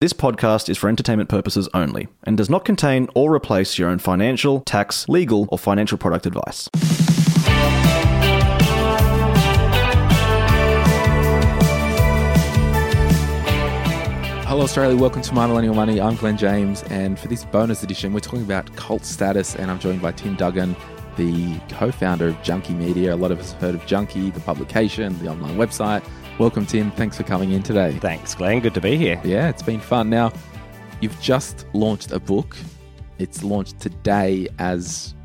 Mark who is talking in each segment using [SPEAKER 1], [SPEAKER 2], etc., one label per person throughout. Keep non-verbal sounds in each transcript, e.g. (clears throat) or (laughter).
[SPEAKER 1] This podcast is for entertainment purposes only and does not contain or replace your own financial, tax, legal, or financial product advice.
[SPEAKER 2] Hello, Australia. Welcome to My Millennial Money. I'm Glen James, and for this bonus edition, we're talking about cult status, and I'm joined by Tim Duggan, the co-founder of Junkee Media. A lot of us have heard of Junkee, the publication, the online website. Welcome, Tim. Thanks for coming in today.
[SPEAKER 3] Thanks, Glen. Good to be here.
[SPEAKER 2] Yeah, it's been fun. Now, you've just launched a book. It's launched today as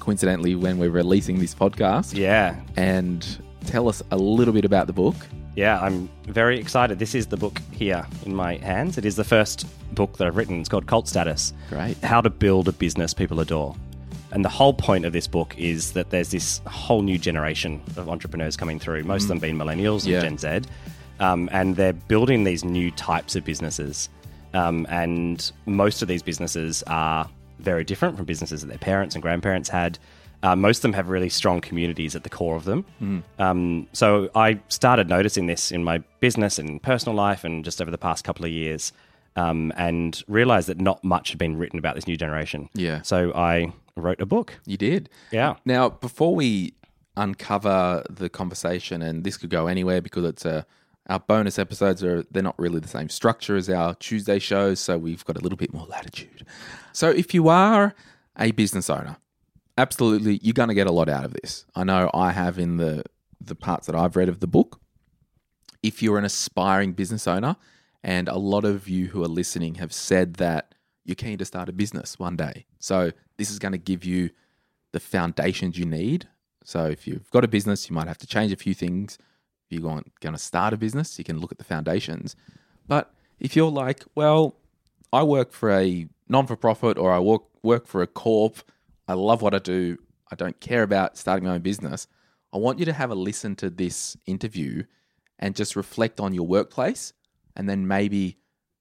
[SPEAKER 2] coincidentally when we're releasing this podcast.
[SPEAKER 3] Yeah.
[SPEAKER 2] And tell us a little bit about the book.
[SPEAKER 3] Yeah, I'm very excited. This is the book here in my hands. It is the first book that I've written. It's called Cult Status.
[SPEAKER 2] Great.
[SPEAKER 3] How to build a business people adore. And the whole point of this book is that there's this whole new generation of entrepreneurs coming through, most of them being millennials and
[SPEAKER 2] Yeah.
[SPEAKER 3] Gen Z. Um, and they're building these new types of businesses. Um, and most of these businesses are very different from businesses that their parents and grandparents had. Uh, most of them have really strong communities at the core of them. Um, so I started noticing this in my business and personal life and just over the past couple of years um, and realized that not much had been written about this new generation.
[SPEAKER 2] Yeah.
[SPEAKER 3] So I wrote a book.
[SPEAKER 2] You did.
[SPEAKER 3] Yeah.
[SPEAKER 2] Now, before we uncover the conversation, and this could go anywhere because it's a our bonus episodes are they're not really the same structure as our Tuesday shows, so we've got a little bit more latitude. So if you are a business owner, absolutely you're going to get a lot out of this. I know I have in the the parts that I've read of the book. If you're an aspiring business owner, and a lot of you who are listening have said that you're keen to start a business one day. So this is going to give you the foundations you need. So if you've got a business, you might have to change a few things. If you're going, to start a business, you can look at the foundations. But if you're like, well, I work for a non for profit or I work, work for a corp, I love what I do, I don't care about starting my own business, I want you to have a listen to this interview and just reflect on your workplace. And then maybe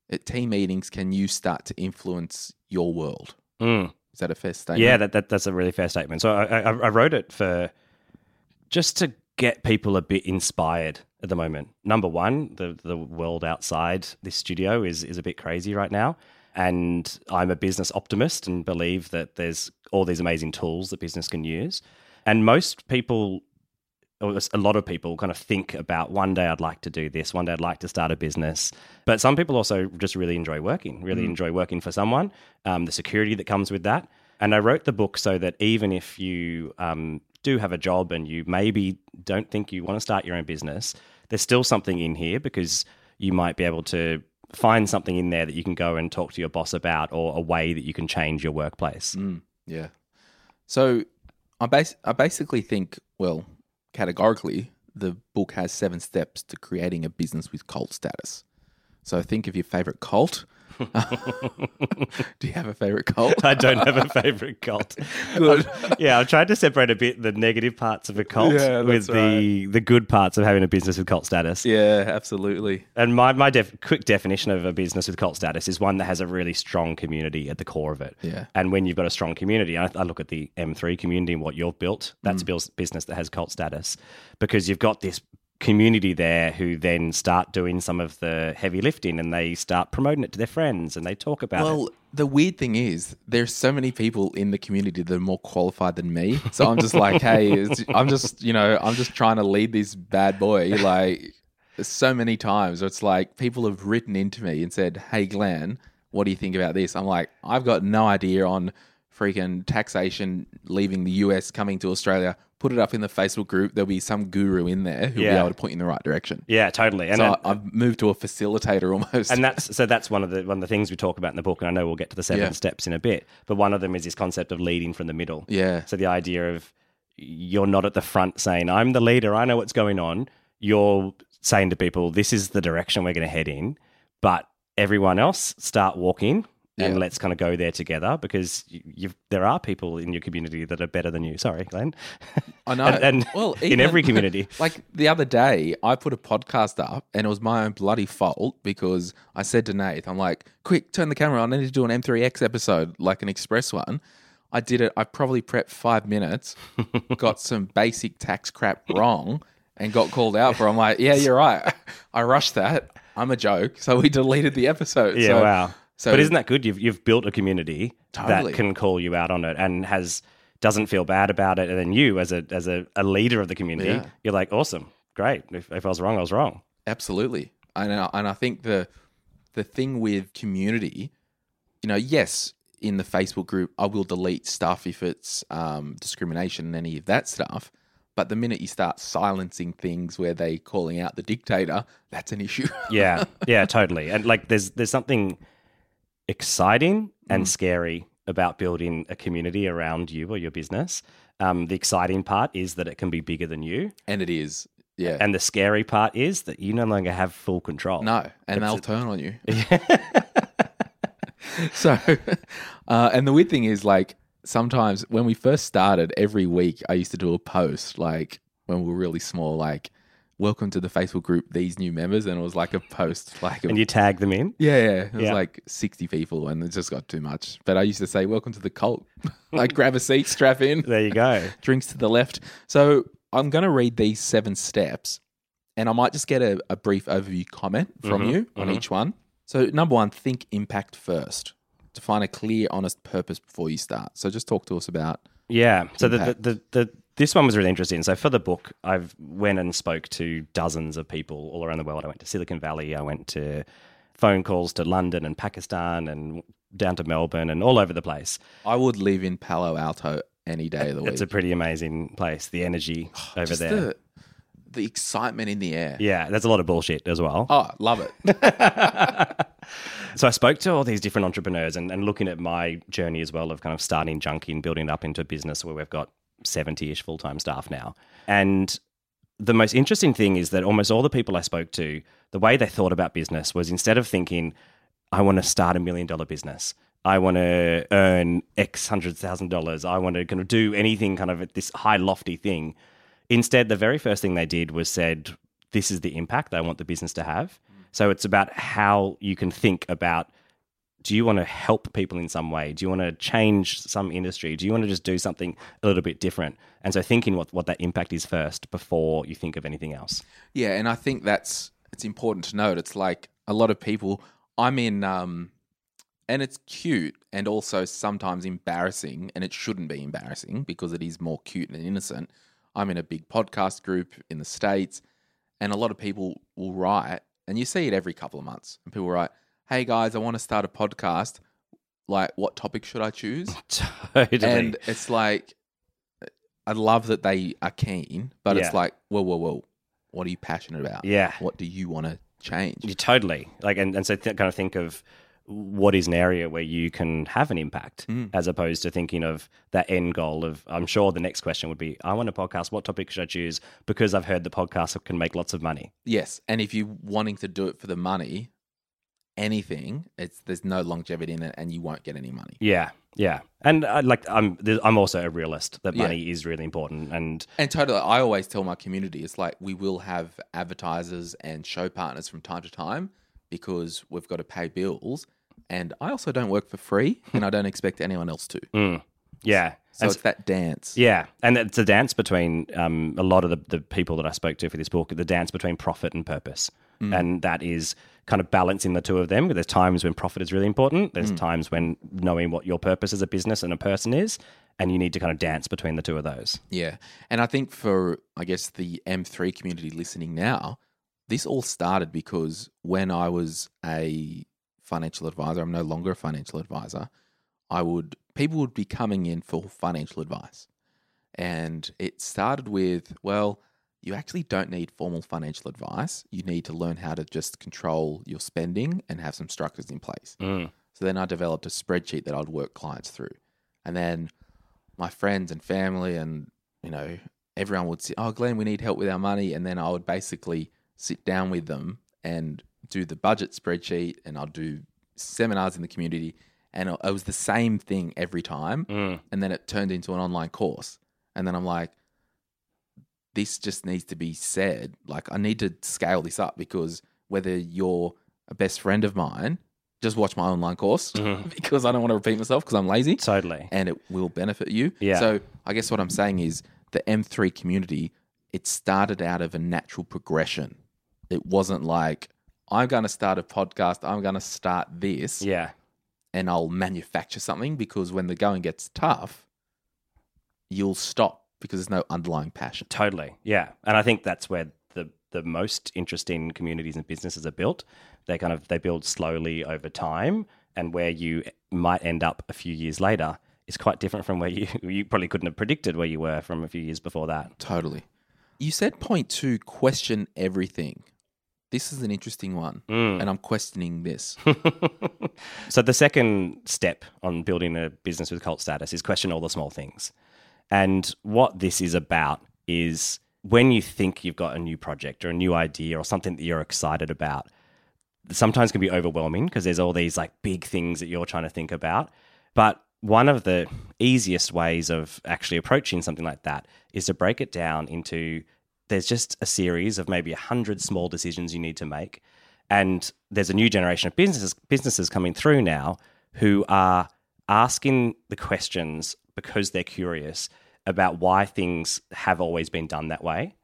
[SPEAKER 2] at team meetings, can you start to influence your world?
[SPEAKER 3] Mm.
[SPEAKER 2] Is that a fair statement?
[SPEAKER 3] Yeah, that, that that's a really fair statement. So I, I, I wrote it for just to get people a bit inspired at the moment. Number one, the the world outside this studio is is a bit crazy right now, and I'm a business optimist and believe that there's all these amazing tools that business can use, and most people. A lot of people kind of think about one day I'd like to do this, one day I'd like to start a business. But some people also just really enjoy working, really enjoy working for someone, um, the security that comes with that. And I wrote the book so that even if you um, do have a job and you maybe don't think you want to start your own business, there's still something in here because you might be able to find something in there that you can go and talk to your boss about or a way that you can change your workplace.
[SPEAKER 2] Yeah. So I bas- I basically think, well, categorically, the book has seven steps to creating a business with cult status. So think of your favorite cult. (laughs) Do you have a favorite cult?
[SPEAKER 3] I don't have a favorite cult. (laughs)
[SPEAKER 2] Good.
[SPEAKER 3] yeah, I've tried to separate a bit the negative parts of a cult
[SPEAKER 2] Yeah,
[SPEAKER 3] with the the good parts of having a business with cult status.
[SPEAKER 2] Yeah, absolutely.
[SPEAKER 3] And my my def- quick definition of a business with cult status is one that has a really strong community at the core of it.
[SPEAKER 2] Yeah.
[SPEAKER 3] And when you've got a strong community, I, I look at the M3 community and what you've built. That's mm. a business that has cult status because you've got this community there who then start doing some of the heavy lifting and they start promoting it to their friends and they talk about it.
[SPEAKER 2] Well, the weird thing is, there's so many people in the community that are more qualified than me. So I'm just like, (laughs) hey, I'm just, you know, I'm just trying to lead this bad boy. Like, so many times it's like people have written into me and said, hey, Glen, what do you think about this? I'm like, I've got no idea on freaking taxation leaving the US, coming to Australia. Put it up in the Facebook group. There'll be some guru in there who'll be able to point you in the right direction.
[SPEAKER 3] Yeah, totally. And
[SPEAKER 2] so
[SPEAKER 3] then-
[SPEAKER 2] I've moved to a facilitator almost.
[SPEAKER 3] and that's so that's one of the one of the things we talk about in the book, and I know we'll get to the seven
[SPEAKER 2] Yeah.
[SPEAKER 3] steps in a bit. But one of them is this concept of leading from the middle.
[SPEAKER 2] Yeah.
[SPEAKER 3] So the idea of you're not at the front saying, "I'm the leader, I know what's going on." You're saying to people, "This is the direction we're going to head in," but everyone else start walking. And
[SPEAKER 2] Yeah.
[SPEAKER 3] let's kind of go there together because there are people in your community that are better than you. Sorry, Glen.
[SPEAKER 2] I (laughs) know.
[SPEAKER 3] And, and
[SPEAKER 2] well,
[SPEAKER 3] in every community. (laughs)
[SPEAKER 2] Like the other day, I put a podcast up and it was my own bloody fault because I said to Nate, I'm like, quick, turn the camera on. I need to do an M3X episode, like an express one. I did it. I probably prepped five minutes, (laughs) got some basic tax crap wrong, and got called out for. it. I'm like, yeah, you're right. I rushed that. I'm a joke. So we deleted the episode.
[SPEAKER 3] Yeah,
[SPEAKER 2] So-
[SPEAKER 3] wow.
[SPEAKER 2] So
[SPEAKER 3] but isn't that good? You've you've built a community
[SPEAKER 2] Totally.
[SPEAKER 3] that can call you out on it and has doesn't feel bad about it. And then you, as a as a, a leader of the community,
[SPEAKER 2] Yeah.
[SPEAKER 3] you're like, awesome, great. If, if I was wrong, I was wrong.
[SPEAKER 2] Absolutely, and I, and I think the the thing with community, you know, yes, in the Facebook group, I will delete stuff if it's um, discrimination and any of that stuff. But the minute you start silencing things where they calling out the dictator, that's an issue.
[SPEAKER 3] Yeah, (laughs) yeah, totally. And like, there's there's something exciting and scary about building a community around you or your business. Um, the exciting part is that it can be bigger than you,
[SPEAKER 2] and it is, yeah.
[SPEAKER 3] and the scary part is that you no longer have full control.
[SPEAKER 2] no, and they'll turn on you. (laughs) so, (laughs) uh, and the weird thing is, like, sometimes when we first started, every week I used to do a post, like, when we were really small, like, welcome to the Facebook group, these new members. And it was like a post, like,
[SPEAKER 3] and you tag them in.
[SPEAKER 2] yeah, yeah. It was
[SPEAKER 3] Yeah.
[SPEAKER 2] like 60 people and it just got too much. But I used to say, welcome to the cult. (laughs) like, grab a seat, strap in, (laughs)
[SPEAKER 3] There you go. (laughs)
[SPEAKER 2] drinks to the left. So, I'm going to read these seven steps and I might just get a, a brief overview comment from
[SPEAKER 3] Mhm,
[SPEAKER 2] you on
[SPEAKER 3] mhm.
[SPEAKER 2] each one. So, number one, think impact first. Define a clear, honest purpose before you start. So, just talk to us about.
[SPEAKER 3] Yeah. So the, the, the, the this one was really interesting. So for the book, I've went and spoke to dozens of people all around the world. I went to Silicon Valley. I went to phone calls to London and Pakistan and down to Melbourne and all over the place.
[SPEAKER 2] I would live in Palo Alto any day of the week.
[SPEAKER 3] It's a pretty amazing place. The energy (sighs) over there.
[SPEAKER 2] The, the excitement in the air.
[SPEAKER 3] Yeah, there's a lot of bullshit as well.
[SPEAKER 2] Oh, love it. (laughs)
[SPEAKER 3] So I spoke to all these different entrepreneurs and, and looking at my journey as well of kind of starting Junkee and building it up into a business where we've got 70 ish full time staff now. And the most interesting thing is that almost all the people I spoke to, the way they thought about business was instead of thinking, I want to start a million dollar business. I want to earn X hundred thousand dollars. I want to kind of do anything kind of at this high lofty thing. Instead, the very first thing they did was said, "This is the impact I want the business to have." So it's about how you can think about do you want to help people in some way? Do you want to change some industry? Do you want to just do something a little bit different? And so thinking what, what that impact is first before you think of anything else.
[SPEAKER 2] Yeah, and I think that's it's important to note. It's like a lot of people. I'm in, um, and it's cute and also sometimes embarrassing, and it shouldn't be embarrassing because it is more cute and innocent. I'm in a big podcast group in the states, and a lot of people will write, and you see it every couple of months, and people write, "Hey guys, I want to start a podcast. Like, what topic should I choose?" (laughs)
[SPEAKER 3] Totally.
[SPEAKER 2] And it's like, I love that they are keen, but
[SPEAKER 3] Yeah.
[SPEAKER 2] it's like, whoa, whoa, whoa, what are you passionate about?
[SPEAKER 3] Yeah.
[SPEAKER 2] What do you want to change?
[SPEAKER 3] You totally like, and, and so th- kind of think of what is an area where you can have an impact,
[SPEAKER 2] Mm.
[SPEAKER 3] as opposed to thinking of that end goal of. I'm sure the next question would be, I want a podcast. What topic should I choose? Because I've heard the podcast can make lots of money.
[SPEAKER 2] Yes, and if you're wanting to do it for the money, anything, it's there's no longevity in it, and you won't get any money.
[SPEAKER 3] Yeah, yeah, and I, like I'm, I'm also a realist that
[SPEAKER 2] Yeah.
[SPEAKER 3] money is really important, and
[SPEAKER 2] And totally, I always tell my community, it's like we will have advertisers and show partners from time to time because we've got to pay bills. And I also don't work for free, (laughs) and I don't expect anyone else to.
[SPEAKER 3] mm, yeah,
[SPEAKER 2] So
[SPEAKER 3] and
[SPEAKER 2] it's that dance.
[SPEAKER 3] Yeah, and it's a dance between um, a lot of the, the people that I spoke to for this book. The dance between profit and purpose, and that is kind of balancing the two of them. There's times when profit is really important. There's mm. times when knowing what your purpose as a business and a person is, and you need to kind of dance between the two of those.
[SPEAKER 2] Yeah. And I think for, I guess, the M3 community listening now, this all started because when I was a financial advisor, I'm no longer a financial advisor, I would, people would be coming in for financial advice. And it started with, well, you actually don't need formal financial advice. You need to learn how to just control your spending and have some structures in place.
[SPEAKER 3] Mm.
[SPEAKER 2] So then I developed a spreadsheet that I'd work clients through. And then my friends and family and, you know, everyone would say, Oh, Glen, we need help with our money. And then I would basically sit down with them and do the budget spreadsheet, and I'll do seminars in the community, and it was the same thing every time, and then it turned into an online course, and then I'm like, this just needs to be said. Like, I need to scale this up because whether you're a best friend of mine, just watch my online course mm-hmm. (laughs) because I don't want to repeat myself because I'm lazy
[SPEAKER 3] Totally.
[SPEAKER 2] and it will benefit you.
[SPEAKER 3] Yeah.
[SPEAKER 2] So I guess what I'm saying is the M3 community, it started out of a natural progression. It wasn't like, I'm going to start a podcast, I'm going to start this,
[SPEAKER 3] Yeah.
[SPEAKER 2] and I'll manufacture something because when the going gets tough, you'll stop because there's no underlying passion.
[SPEAKER 3] Totally. Yeah. And I think that's where the the most interesting communities and businesses are built. They kind of they build slowly over time and where you might end up a few years later is quite different from where you (laughs) you probably couldn't have predicted where you were from a few years before that.
[SPEAKER 2] Totally. You said point two, question everything. This is an interesting one, mm. and I'm questioning this. (laughs)
[SPEAKER 3] So the second step on building a business with cult status is question all the small things. And what this is about is when you think you've got a new project or a new idea or something that you're excited about, sometimes can be overwhelming because there's all these like big things that you're trying to think about. But one of the easiest ways of actually approaching something like that is to break it down into there's just a series of maybe a hundred small decisions you need to make. And there's a new generation of businesses businesses coming through now who are asking the questions because they're curious about why things have always been done that way.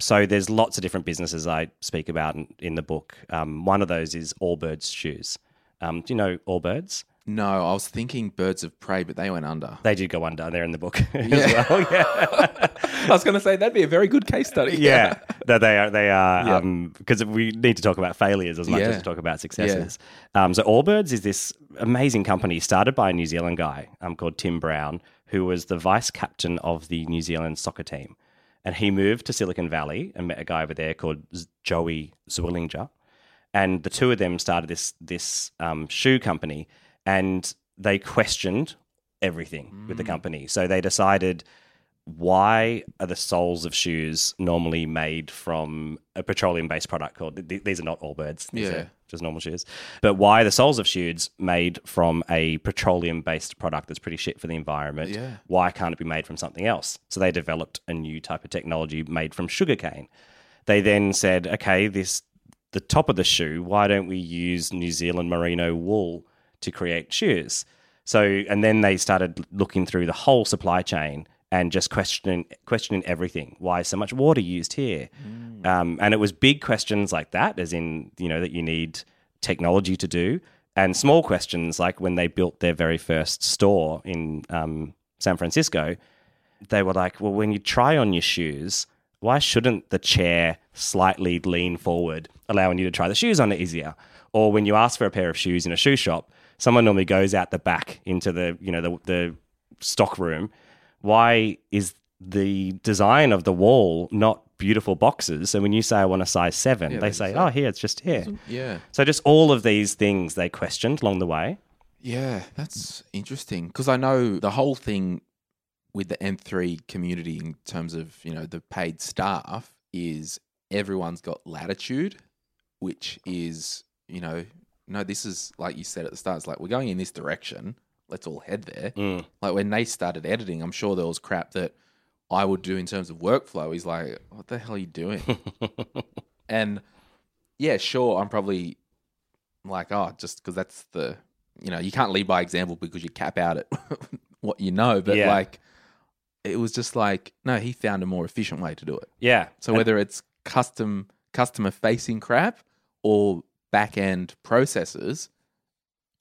[SPEAKER 3] So there's lots of different businesses I speak about in, in the book. Um, one of those is Allbirds Shoes. Um, do you know Allbirds?
[SPEAKER 2] No, I was thinking birds of prey, but they went under.
[SPEAKER 3] They did go under. They're in the book (laughs) as well. Yeah, (laughs)
[SPEAKER 2] I was going to say that'd be a very good case study.
[SPEAKER 3] yeah. That they are. They are
[SPEAKER 2] Yeah.
[SPEAKER 3] because we need to talk about failures as much
[SPEAKER 2] Yeah.
[SPEAKER 3] as we talk about successes. Um, so Allbirds is this amazing company started by a New Zealand guy um, called Tim Brown, who was the vice captain of the New Zealand soccer team, and he moved to Silicon Valley and met a guy over there called Joey Zwillinger, and the two of them started this this um, shoe company, and they questioned everything with the mm. company. So they decided why are the soles of shoes normally made from a petroleum based product called th- these are not all birds these
[SPEAKER 2] Yeah.
[SPEAKER 3] are just normal shoes but why are the soles of shoes made from a petroleum based product that's pretty shit for the environment
[SPEAKER 2] Yeah.
[SPEAKER 3] why can't it be made from something else so they developed a new type of technology made from sugarcane they then said okay this the top of the shoe why don't we use new zealand merino wool to create shoes. So and then they started looking through the whole supply chain and just questioning questioning everything. Why is so much water used here? Um, and it was big questions like that as in you know that you need technology to do and small questions like when they built their very first store in um, san francisco they were like, well, when you try on your shoes, why shouldn't the chair slightly lean forward, allowing you to try the shoes on it easier? Or when you ask for a pair of shoes in a shoe shop, someone normally goes out the back into the you know the, the stock room. Why is the design of the wall not beautiful boxes? So when you say I want a size seven,
[SPEAKER 2] Yeah,
[SPEAKER 3] they say,
[SPEAKER 2] say-
[SPEAKER 3] oh, here it's just here.
[SPEAKER 2] Yeah.
[SPEAKER 3] So just all of these things they questioned along the way.
[SPEAKER 2] Yeah, that's interesting because I know the whole thing with the M3 community in terms of, you know, the paid staff is everyone's got latitude, which is, you know, no, this is like you said at the start, it's like we're going in this direction. Let's all head there.
[SPEAKER 3] Mm.
[SPEAKER 2] Like when they started editing, I'm sure there was crap that I would do in terms of workflow. He's like, what the hell are you doing? (laughs) and yeah, sure, I'm probably like, oh, just because that's the, you know, you can't lead by example because you cap out at (laughs) what you know. But
[SPEAKER 3] Yeah.
[SPEAKER 2] like, it was just like, no, he found a more efficient way to do it.
[SPEAKER 3] Yeah.
[SPEAKER 2] So whether it's custom customer facing crap or back end processes,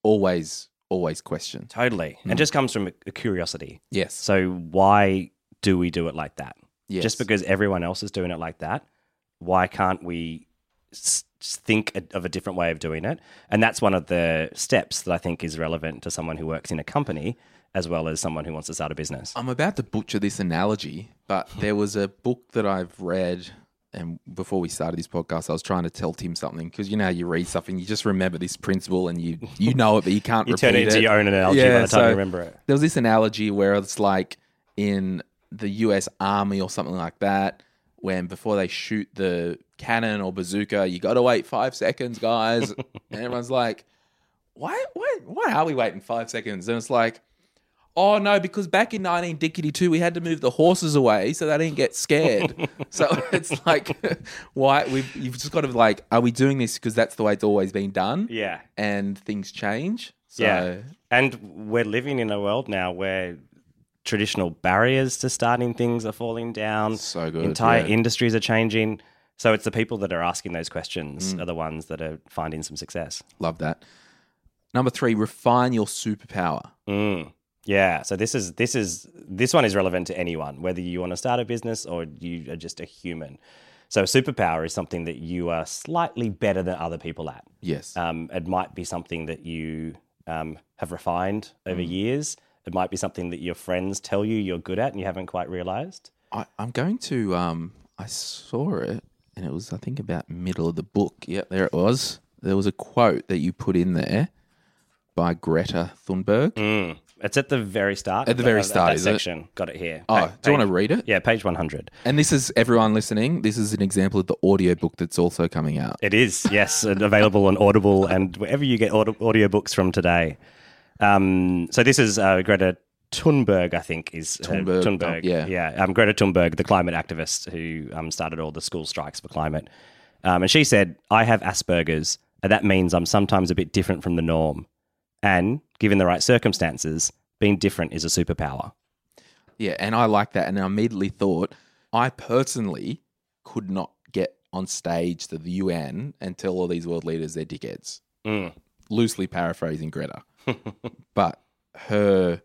[SPEAKER 2] always always question.
[SPEAKER 3] Totally. And hmm. just comes from a, curiosity.
[SPEAKER 2] Yes.
[SPEAKER 3] So why do we do it like that?
[SPEAKER 2] yes.
[SPEAKER 3] Just because everyone else is doing it like that, why can't we think of a different way of doing it? And that's one of the steps that I think is relevant to someone who works in a company as well as someone who wants to start a business.
[SPEAKER 2] I'm about to butcher this analogy, but there was a book that I've read, and before we started this podcast, I was trying to tell Tim something because you know how you read something, you just remember this principle, and you you (laughs) know it, but you can't
[SPEAKER 3] You
[SPEAKER 2] repeat
[SPEAKER 3] turn it into your own analogy by the time
[SPEAKER 2] so
[SPEAKER 3] you remember it.
[SPEAKER 2] There was this analogy where it's like in the U.S. Army or something like that, when before they shoot the cannon or bazooka, you got to wait five seconds, guys. (laughs) and everyone's like, why, why, why are we waiting five seconds? And it's like, oh no, because back in 1952 we had to move the horses away so they didn't get scared. (laughs) so it's like, (laughs) why we you've just got to like, are we doing this because that's the way it's always been done?
[SPEAKER 3] Yeah.
[SPEAKER 2] and things change. So
[SPEAKER 3] Yeah. And we're living in a world now where traditional barriers to starting things are falling down.
[SPEAKER 2] So good,
[SPEAKER 3] Entire
[SPEAKER 2] yeah.
[SPEAKER 3] industries are changing. So it's the people that are asking those
[SPEAKER 2] Mm.
[SPEAKER 3] questions are the ones that are finding some success.
[SPEAKER 2] love that. Number three, refine your superpower.
[SPEAKER 3] Mm. Yeah. So this is this is this one is relevant to anyone, whether you want to start a business or you are just a human. So a superpower is something that you are slightly better than other people at.
[SPEAKER 2] Yes.
[SPEAKER 3] Um, it might be something that you um, have refined over
[SPEAKER 2] Mm.
[SPEAKER 3] years. It might be something that your friends tell you you're good at and you haven't quite realized.
[SPEAKER 2] I, I'm going to. Um, I saw it, and it was I think about middle of the book. Yeah, there it was. There was a quote that you put in there by Greta Thunberg.
[SPEAKER 3] Mm. It's at the very start.
[SPEAKER 2] At the very start, is it?
[SPEAKER 3] section. Got it here.
[SPEAKER 2] Oh,
[SPEAKER 3] Pa-
[SPEAKER 2] do you want to read it?
[SPEAKER 3] Yeah, page 100.
[SPEAKER 2] And this is everyone listening. This is an example of the audiobook that's also coming out.
[SPEAKER 3] It is, yes, available on Audible and wherever you get audio audiobooks from today. Um, so this is uh, Greta Thunberg, I think, is her-
[SPEAKER 2] Thunberg,
[SPEAKER 3] Thunberg,
[SPEAKER 2] oh, yeah.
[SPEAKER 3] yeah. Um, Greta Thunberg, the climate activist who um, started all the school strikes for climate, um, and she said, "I have Asperger's, and that means I'm sometimes a bit different from the norm, and given the right circumstances, being different is a superpower."
[SPEAKER 2] Yeah, and I like that. And I immediately thought, I personally could not get on stage to the UN and tell all these world leaders they're dickheads.
[SPEAKER 3] Mm.
[SPEAKER 2] Loosely paraphrasing Greta. (laughs) but her,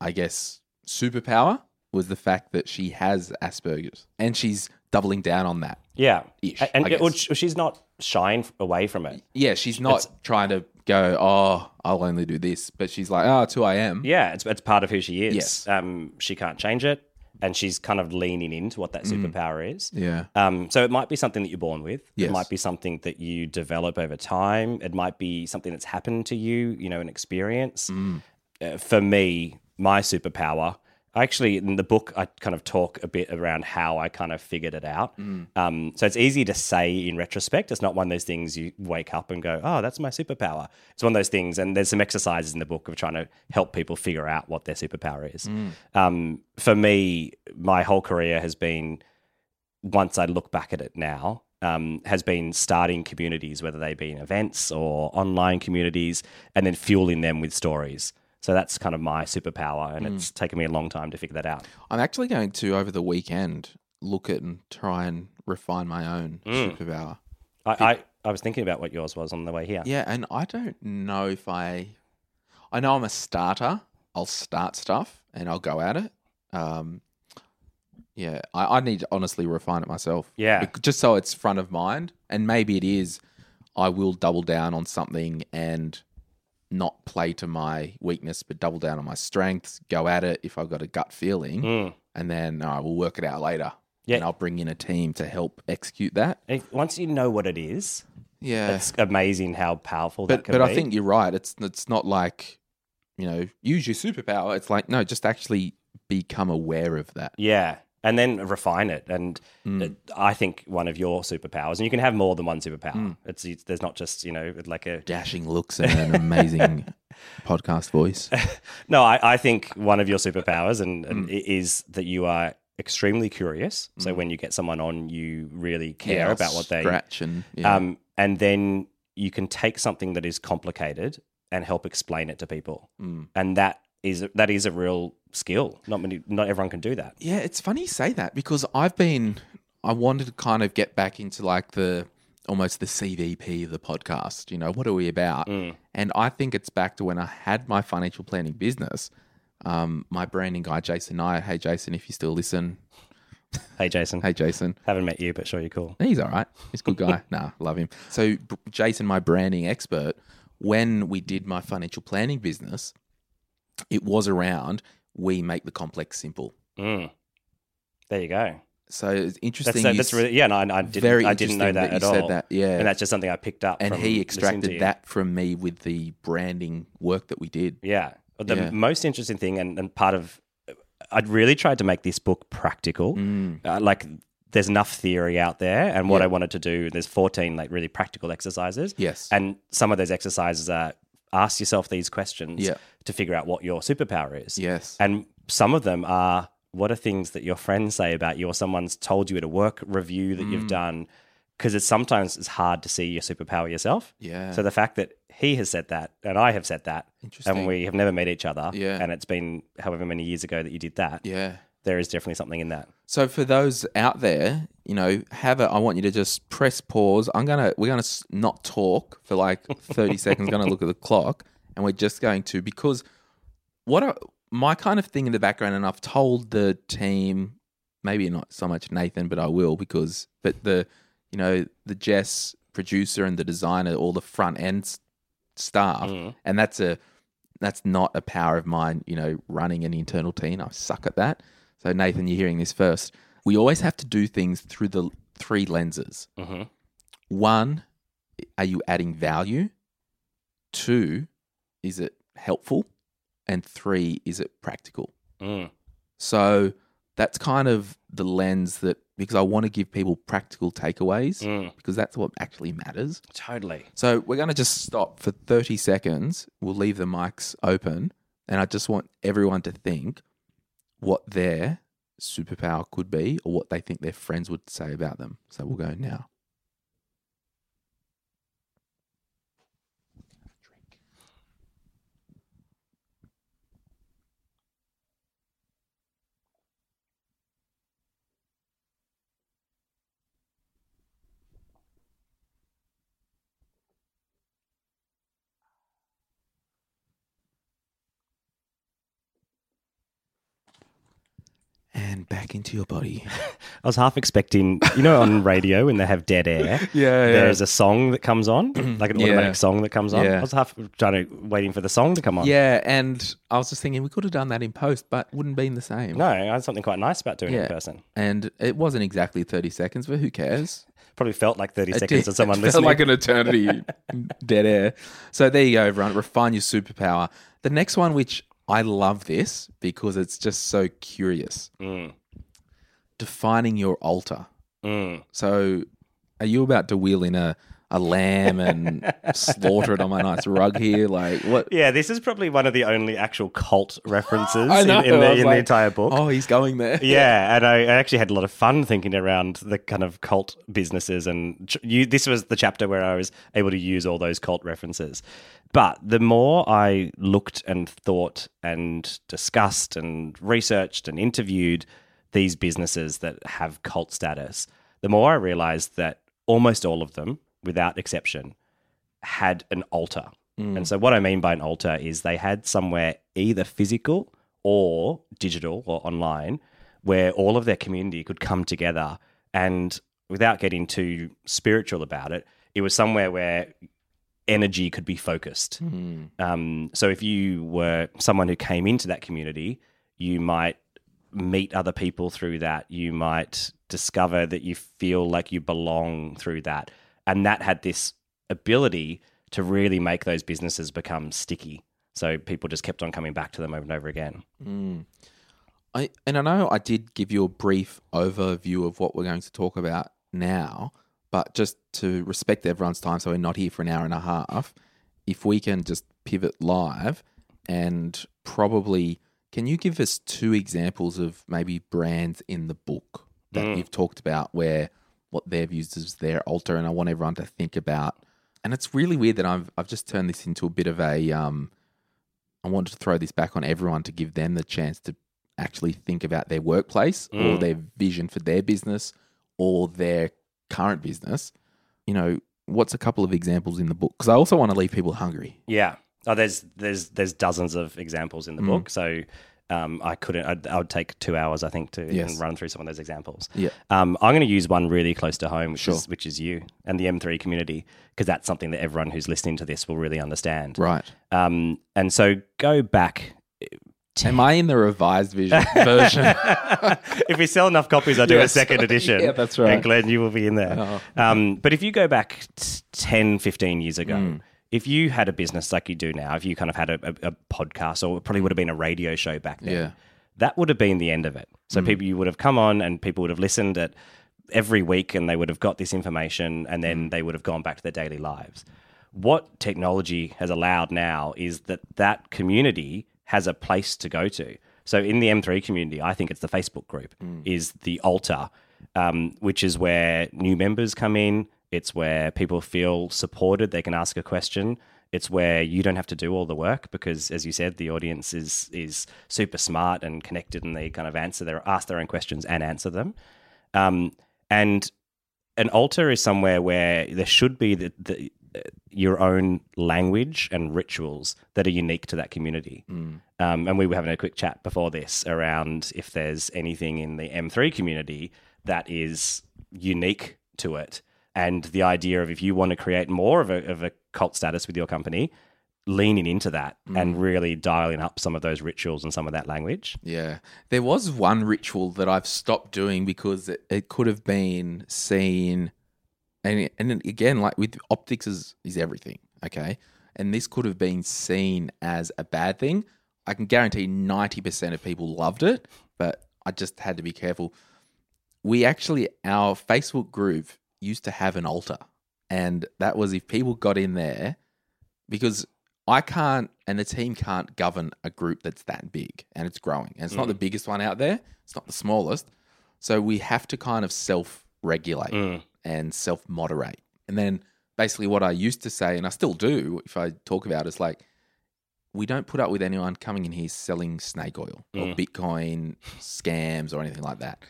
[SPEAKER 2] I guess, superpower was the fact that she has Asperger's and she's doubling down on that.
[SPEAKER 3] Yeah,
[SPEAKER 2] Ish,
[SPEAKER 3] and well, she's not shying away from it.
[SPEAKER 2] Yeah, she's not trying to go, oh, I'll only do this. But she's like, oh, it's who I am.
[SPEAKER 3] Yeah, it's it's part of who she is.
[SPEAKER 2] Yes.
[SPEAKER 3] Um, she can't change it, and she's kind of leaning into what that superpower is.
[SPEAKER 2] Yeah.
[SPEAKER 3] Um, so it might be something that you're born with.
[SPEAKER 2] Yes.
[SPEAKER 3] It might be something that you develop over time. It might be something that's happened to you. You know, an experience. Uh, for me, my superpower. Actually, in the book, I kind of talk a bit around how I kind of figured it out. Um, so it's easy to say in retrospect. It's not one of those things you wake up and go, "Oh, that's my superpower." It's one of those things, and there's some exercises in the book of trying to help people figure out what their superpower is. Um, for me, my whole career has been once I look back at it now, um, has been starting communities, whether they be in events or online communities, and then fueling them with stories. So that's kind of my superpower, and it's taken me a long time to figure that out.
[SPEAKER 2] I'm actually going to, over the weekend, look at and try and refine my own superpower.
[SPEAKER 3] I, I, I was thinking about what yours was on the way here.
[SPEAKER 2] Yeah, and I don't know if I. I know I'm a starter. I'll start stuff and I'll go at it. Um, yeah, I, I need to honestly refine it myself.
[SPEAKER 3] Yeah.
[SPEAKER 2] Just so it's front of mind, and maybe it is. I will double down on something and not play to my weakness, but double down on my strengths. Go at it if I've got a gut feeling,
[SPEAKER 3] Mm.
[SPEAKER 2] and then I will work it out later.
[SPEAKER 3] Yeah.
[SPEAKER 2] and I'll bring in a team to help execute that.
[SPEAKER 3] If, once you know what it is,
[SPEAKER 2] Yeah,
[SPEAKER 3] it's amazing how powerful that
[SPEAKER 2] but
[SPEAKER 3] can
[SPEAKER 2] but
[SPEAKER 3] be.
[SPEAKER 2] I think you're right. It's it's not like you know use your superpower. It's like no, just actually become aware of that.
[SPEAKER 3] Yeah. And then refine it. And
[SPEAKER 2] Mm.
[SPEAKER 3] it- I think one of your superpowers, and you can have more than one superpower.
[SPEAKER 2] Mm.
[SPEAKER 3] It's, it's there's not just you know like a
[SPEAKER 2] Dashing looks and an amazing (laughs) podcast voice.
[SPEAKER 3] no. I, I think one of your superpowers and,
[SPEAKER 2] Mm.
[SPEAKER 3] and i is that you are extremely curious. So when you get someone on, you really care
[SPEAKER 2] I'll
[SPEAKER 3] about what they
[SPEAKER 2] scratch and yeah.
[SPEAKER 3] um, and then you can take something that is complicated and help explain it to people.
[SPEAKER 2] Mm.
[SPEAKER 3] And that is that is a real skill. Not many, not everyone can do that.
[SPEAKER 2] Yeah, it's funny you say that because I've been I wanted to kind of get back into like the almost the CVP of the podcast. You know, what are we about?
[SPEAKER 3] Mm.
[SPEAKER 2] And I think it's back to when I had my financial planning business. Um, my branding guy Jason Knight. Hey Jason, if you still listen.
[SPEAKER 3] Hey, Jason. (laughs)
[SPEAKER 2] Hey Jason.
[SPEAKER 3] Haven't met you, but sure you're cool.
[SPEAKER 2] He's all right. He's a good guy. (laughs) nah, love him. So Jason, my branding expert, when we did my financial planning business, it was around we make the complex simple.
[SPEAKER 3] Mm. There you go.
[SPEAKER 2] So it's interesting.
[SPEAKER 3] That's, that's really yeah. No, I, I didn't.
[SPEAKER 2] very
[SPEAKER 3] I didn't know that,
[SPEAKER 2] that
[SPEAKER 3] at
[SPEAKER 2] you
[SPEAKER 3] all.
[SPEAKER 2] said that, yeah.
[SPEAKER 3] and that's just something I picked up.
[SPEAKER 2] and he extracted that from me with the branding work that we did.
[SPEAKER 3] Yeah. The
[SPEAKER 2] Yeah.
[SPEAKER 3] most interesting thing, and, and part of, I'd really tried to make this book practical.
[SPEAKER 2] Mm.
[SPEAKER 3] Uh, like there's enough theory out there. And what
[SPEAKER 2] Yeah.
[SPEAKER 3] I wanted to do, there's 14 like really practical exercises.
[SPEAKER 2] Yes.
[SPEAKER 3] And some of those exercises are ask yourself these questions
[SPEAKER 2] Yeah.
[SPEAKER 3] to figure out what your superpower is.
[SPEAKER 2] Yes.
[SPEAKER 3] And some of them are what are things that your friends say about you or someone's told you at a work review that
[SPEAKER 2] Mm.
[SPEAKER 3] you've done? Because it's sometimes it's hard to see your superpower yourself.
[SPEAKER 2] Yeah.
[SPEAKER 3] So the fact that he has said that and I have said that, and we have never met each other,
[SPEAKER 2] Yeah.
[SPEAKER 3] and it's been however many years ago that you did that,
[SPEAKER 2] yeah.
[SPEAKER 3] There is definitely something in that.
[SPEAKER 2] So for those out there, you know, have a. I want you to just press pause. I'm gonna. We're gonna not talk for like 30 (laughs) seconds. Gonna look at the clock, and we're just going to because what are my kind of thing in the background, and I've told the team, maybe not so much Nathan, but I will because, but the, you know, the Jess producer and the designer, all the front end staff, mm-hmm. and that's a that's not a power of mine, you know, running an internal team. I suck at that. So, Nathan, you're hearing this first. We always have to do things through the three lenses.
[SPEAKER 3] Mhm.
[SPEAKER 2] One, are you adding value? Two, is it helpful? And three, is it practical?
[SPEAKER 3] Mm.
[SPEAKER 2] So, that's kind of the lens that, because I want to give people practical takeaways,
[SPEAKER 3] Mm.
[SPEAKER 2] because that's what actually matters.
[SPEAKER 3] Totally.
[SPEAKER 2] So we're going to just stop for 30 seconds. We'll leave the mics open. And I just want everyone to think what their superpower could be or what they think their friends would say about them. So we'll go now. And back into your body. (laughs)
[SPEAKER 3] I was half expecting, you know, on (laughs) radio when they have dead air,
[SPEAKER 2] Yeah, yeah.
[SPEAKER 3] there's a song that comes on, (clears throat) like an
[SPEAKER 2] Yeah.
[SPEAKER 3] automatic song that comes on.
[SPEAKER 2] Yeah.
[SPEAKER 3] I was half trying to waiting for the song to come on.
[SPEAKER 2] Yeah. And I was just thinking we could have done that in post, but wouldn't been the same.
[SPEAKER 3] No, I had something quite nice about doing it in person.
[SPEAKER 2] And it wasn't exactly 30 seconds, but who cares? (laughs)
[SPEAKER 3] Probably felt like 30
[SPEAKER 2] It
[SPEAKER 3] seconds of someone listening.
[SPEAKER 2] Like an eternity, dead air. So there you go, everyone. Refine your superpower. The next one, which I love this because it's just so curious.
[SPEAKER 3] Mm.
[SPEAKER 2] Defining your altar.
[SPEAKER 3] Mm.
[SPEAKER 2] So, are you about to wheel in a, a lamb and slaughter it on my nice rug here? Like what?
[SPEAKER 3] Yeah, this is probably one of the only actual cult references in, in, the, in
[SPEAKER 2] like,
[SPEAKER 3] the entire book.
[SPEAKER 2] Oh, he's going there.
[SPEAKER 3] Yeah, and I, I actually had a lot of fun thinking around the kind of cult businesses, and ch- you, this was the chapter where I was able to use all those cult references. But the more I looked and thought and discussed and researched and interviewed these businesses that have cult status, the more I realized that almost all of them, without exception, had an altar. And so, what I mean by an altar is they had somewhere either physical or digital or online where all of their community could come together. And without getting too spiritual about it, it was somewhere where energy could be focused. Um, so, if you were someone who came into that community, you might meet other people through that. You might discover that you feel like you belong through that. And that had this ability to really make those businesses become sticky. So people just kept on coming back to them over and over again. Mm.
[SPEAKER 2] I, and I know I did give you a brief overview of what we're going to talk about now, but just to respect everyone's time, so we're not here for an hour and a half, if we can just pivot live and probably, can you give us two examples of maybe brands in the book that mm. you've talked about where what they've used as their altar? And I want everyone to think about. And it's really weird that I've I've just turned this into a bit of a um, I wanted to throw this back on everyone to give them the chance to actually think about their workplace or their vision for their business or their current business. You know, what's a couple of examples in the book? Because I also want to leave people hungry.
[SPEAKER 3] Yeah. Oh, there's there's there's dozens of examples in the book. So um, I couldn't. I'd, I would take two hours, I think, to
[SPEAKER 2] Yes.
[SPEAKER 3] run through some of those examples.
[SPEAKER 2] Yeah.
[SPEAKER 3] Um, I'm going to use one really close to home, which
[SPEAKER 2] Sure.
[SPEAKER 3] is which is you and the M3 community, because that's something that everyone who's listening to this will really understand.
[SPEAKER 2] Right.
[SPEAKER 3] Um, and so go back.
[SPEAKER 2] Am I in the revised vision (laughs) version?
[SPEAKER 3] if we sell enough copies, I'll do
[SPEAKER 2] Yes.
[SPEAKER 3] a second (laughs) edition.
[SPEAKER 2] Yeah, that's right.
[SPEAKER 3] And Glen, you will be in there. Um, but if you go back t- 10, 15 years ago,
[SPEAKER 2] Hmm.
[SPEAKER 3] If you had a business like you do now, if you kind of had a, a, a podcast or it probably would have been a radio show back then,
[SPEAKER 2] Yeah.
[SPEAKER 3] That would have been the end of it. So mm. people, you would have come on and people would have listened at every week and they would have got this information and then mm. they would have gone back to their daily lives. What technology has allowed now is that that community has a place to go to. So in the M3 community, I think it's the Facebook group mm. is the altar, um, which is where new members come in. It's where people feel supported. They can ask a question. It's where you don't have to do all the work because, as you said, the audience is is super smart and connected, and they kind of answer their ask their own questions and answer them. Um, and an altar is somewhere where there should be the, the your own language and rituals that are unique to that community. Um, and we were having a quick chat before this around if there's anything in the M3 community that is unique to it. And the idea of if you want to create more of a, of a cult status with your company, leaning into that mm. and really dialing up some of those rituals and some of that language.
[SPEAKER 2] Yeah. There was one ritual that I've stopped doing because it, it could have been seen and and again like with optics is is everything, okay? And this could have been seen as a bad thing. I can guarantee 90% of people loved it, but I just had to be careful. We actually our Facebook group used to have an altar. And that was if people got in there because I can't and the team can't govern a group that's that big and it's growing. And it's not the mm. biggest one out there, it's not the smallest. So we have to kind of self regulate mm. and self moderate. And then basically what I used to say, and I still do if I talk about it, is like, we don't put up with anyone coming in here selling snake oil or mm. Bitcoin scams or anything like that.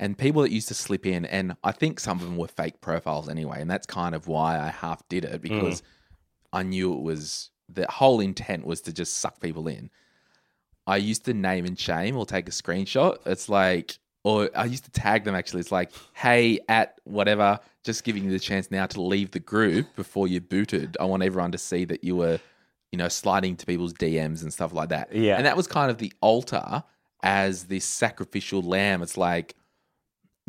[SPEAKER 2] And people that used to slip in, and I think some of them were fake profiles anyway. And that's kind of why I half did it hmm. because I knew it was the whole intent was to just suck people in. I used to name and shame or take a screenshot. It's like, or I used to tag them actually. It's like, hey, at whatever, just giving you the chance now to leave the group before you're booted. I want everyone to see that you were, you know, sliding to people's DMs and stuff like that.
[SPEAKER 3] Yeah.
[SPEAKER 2] And that was kind of the altar as this sacrificial lamb. It's like,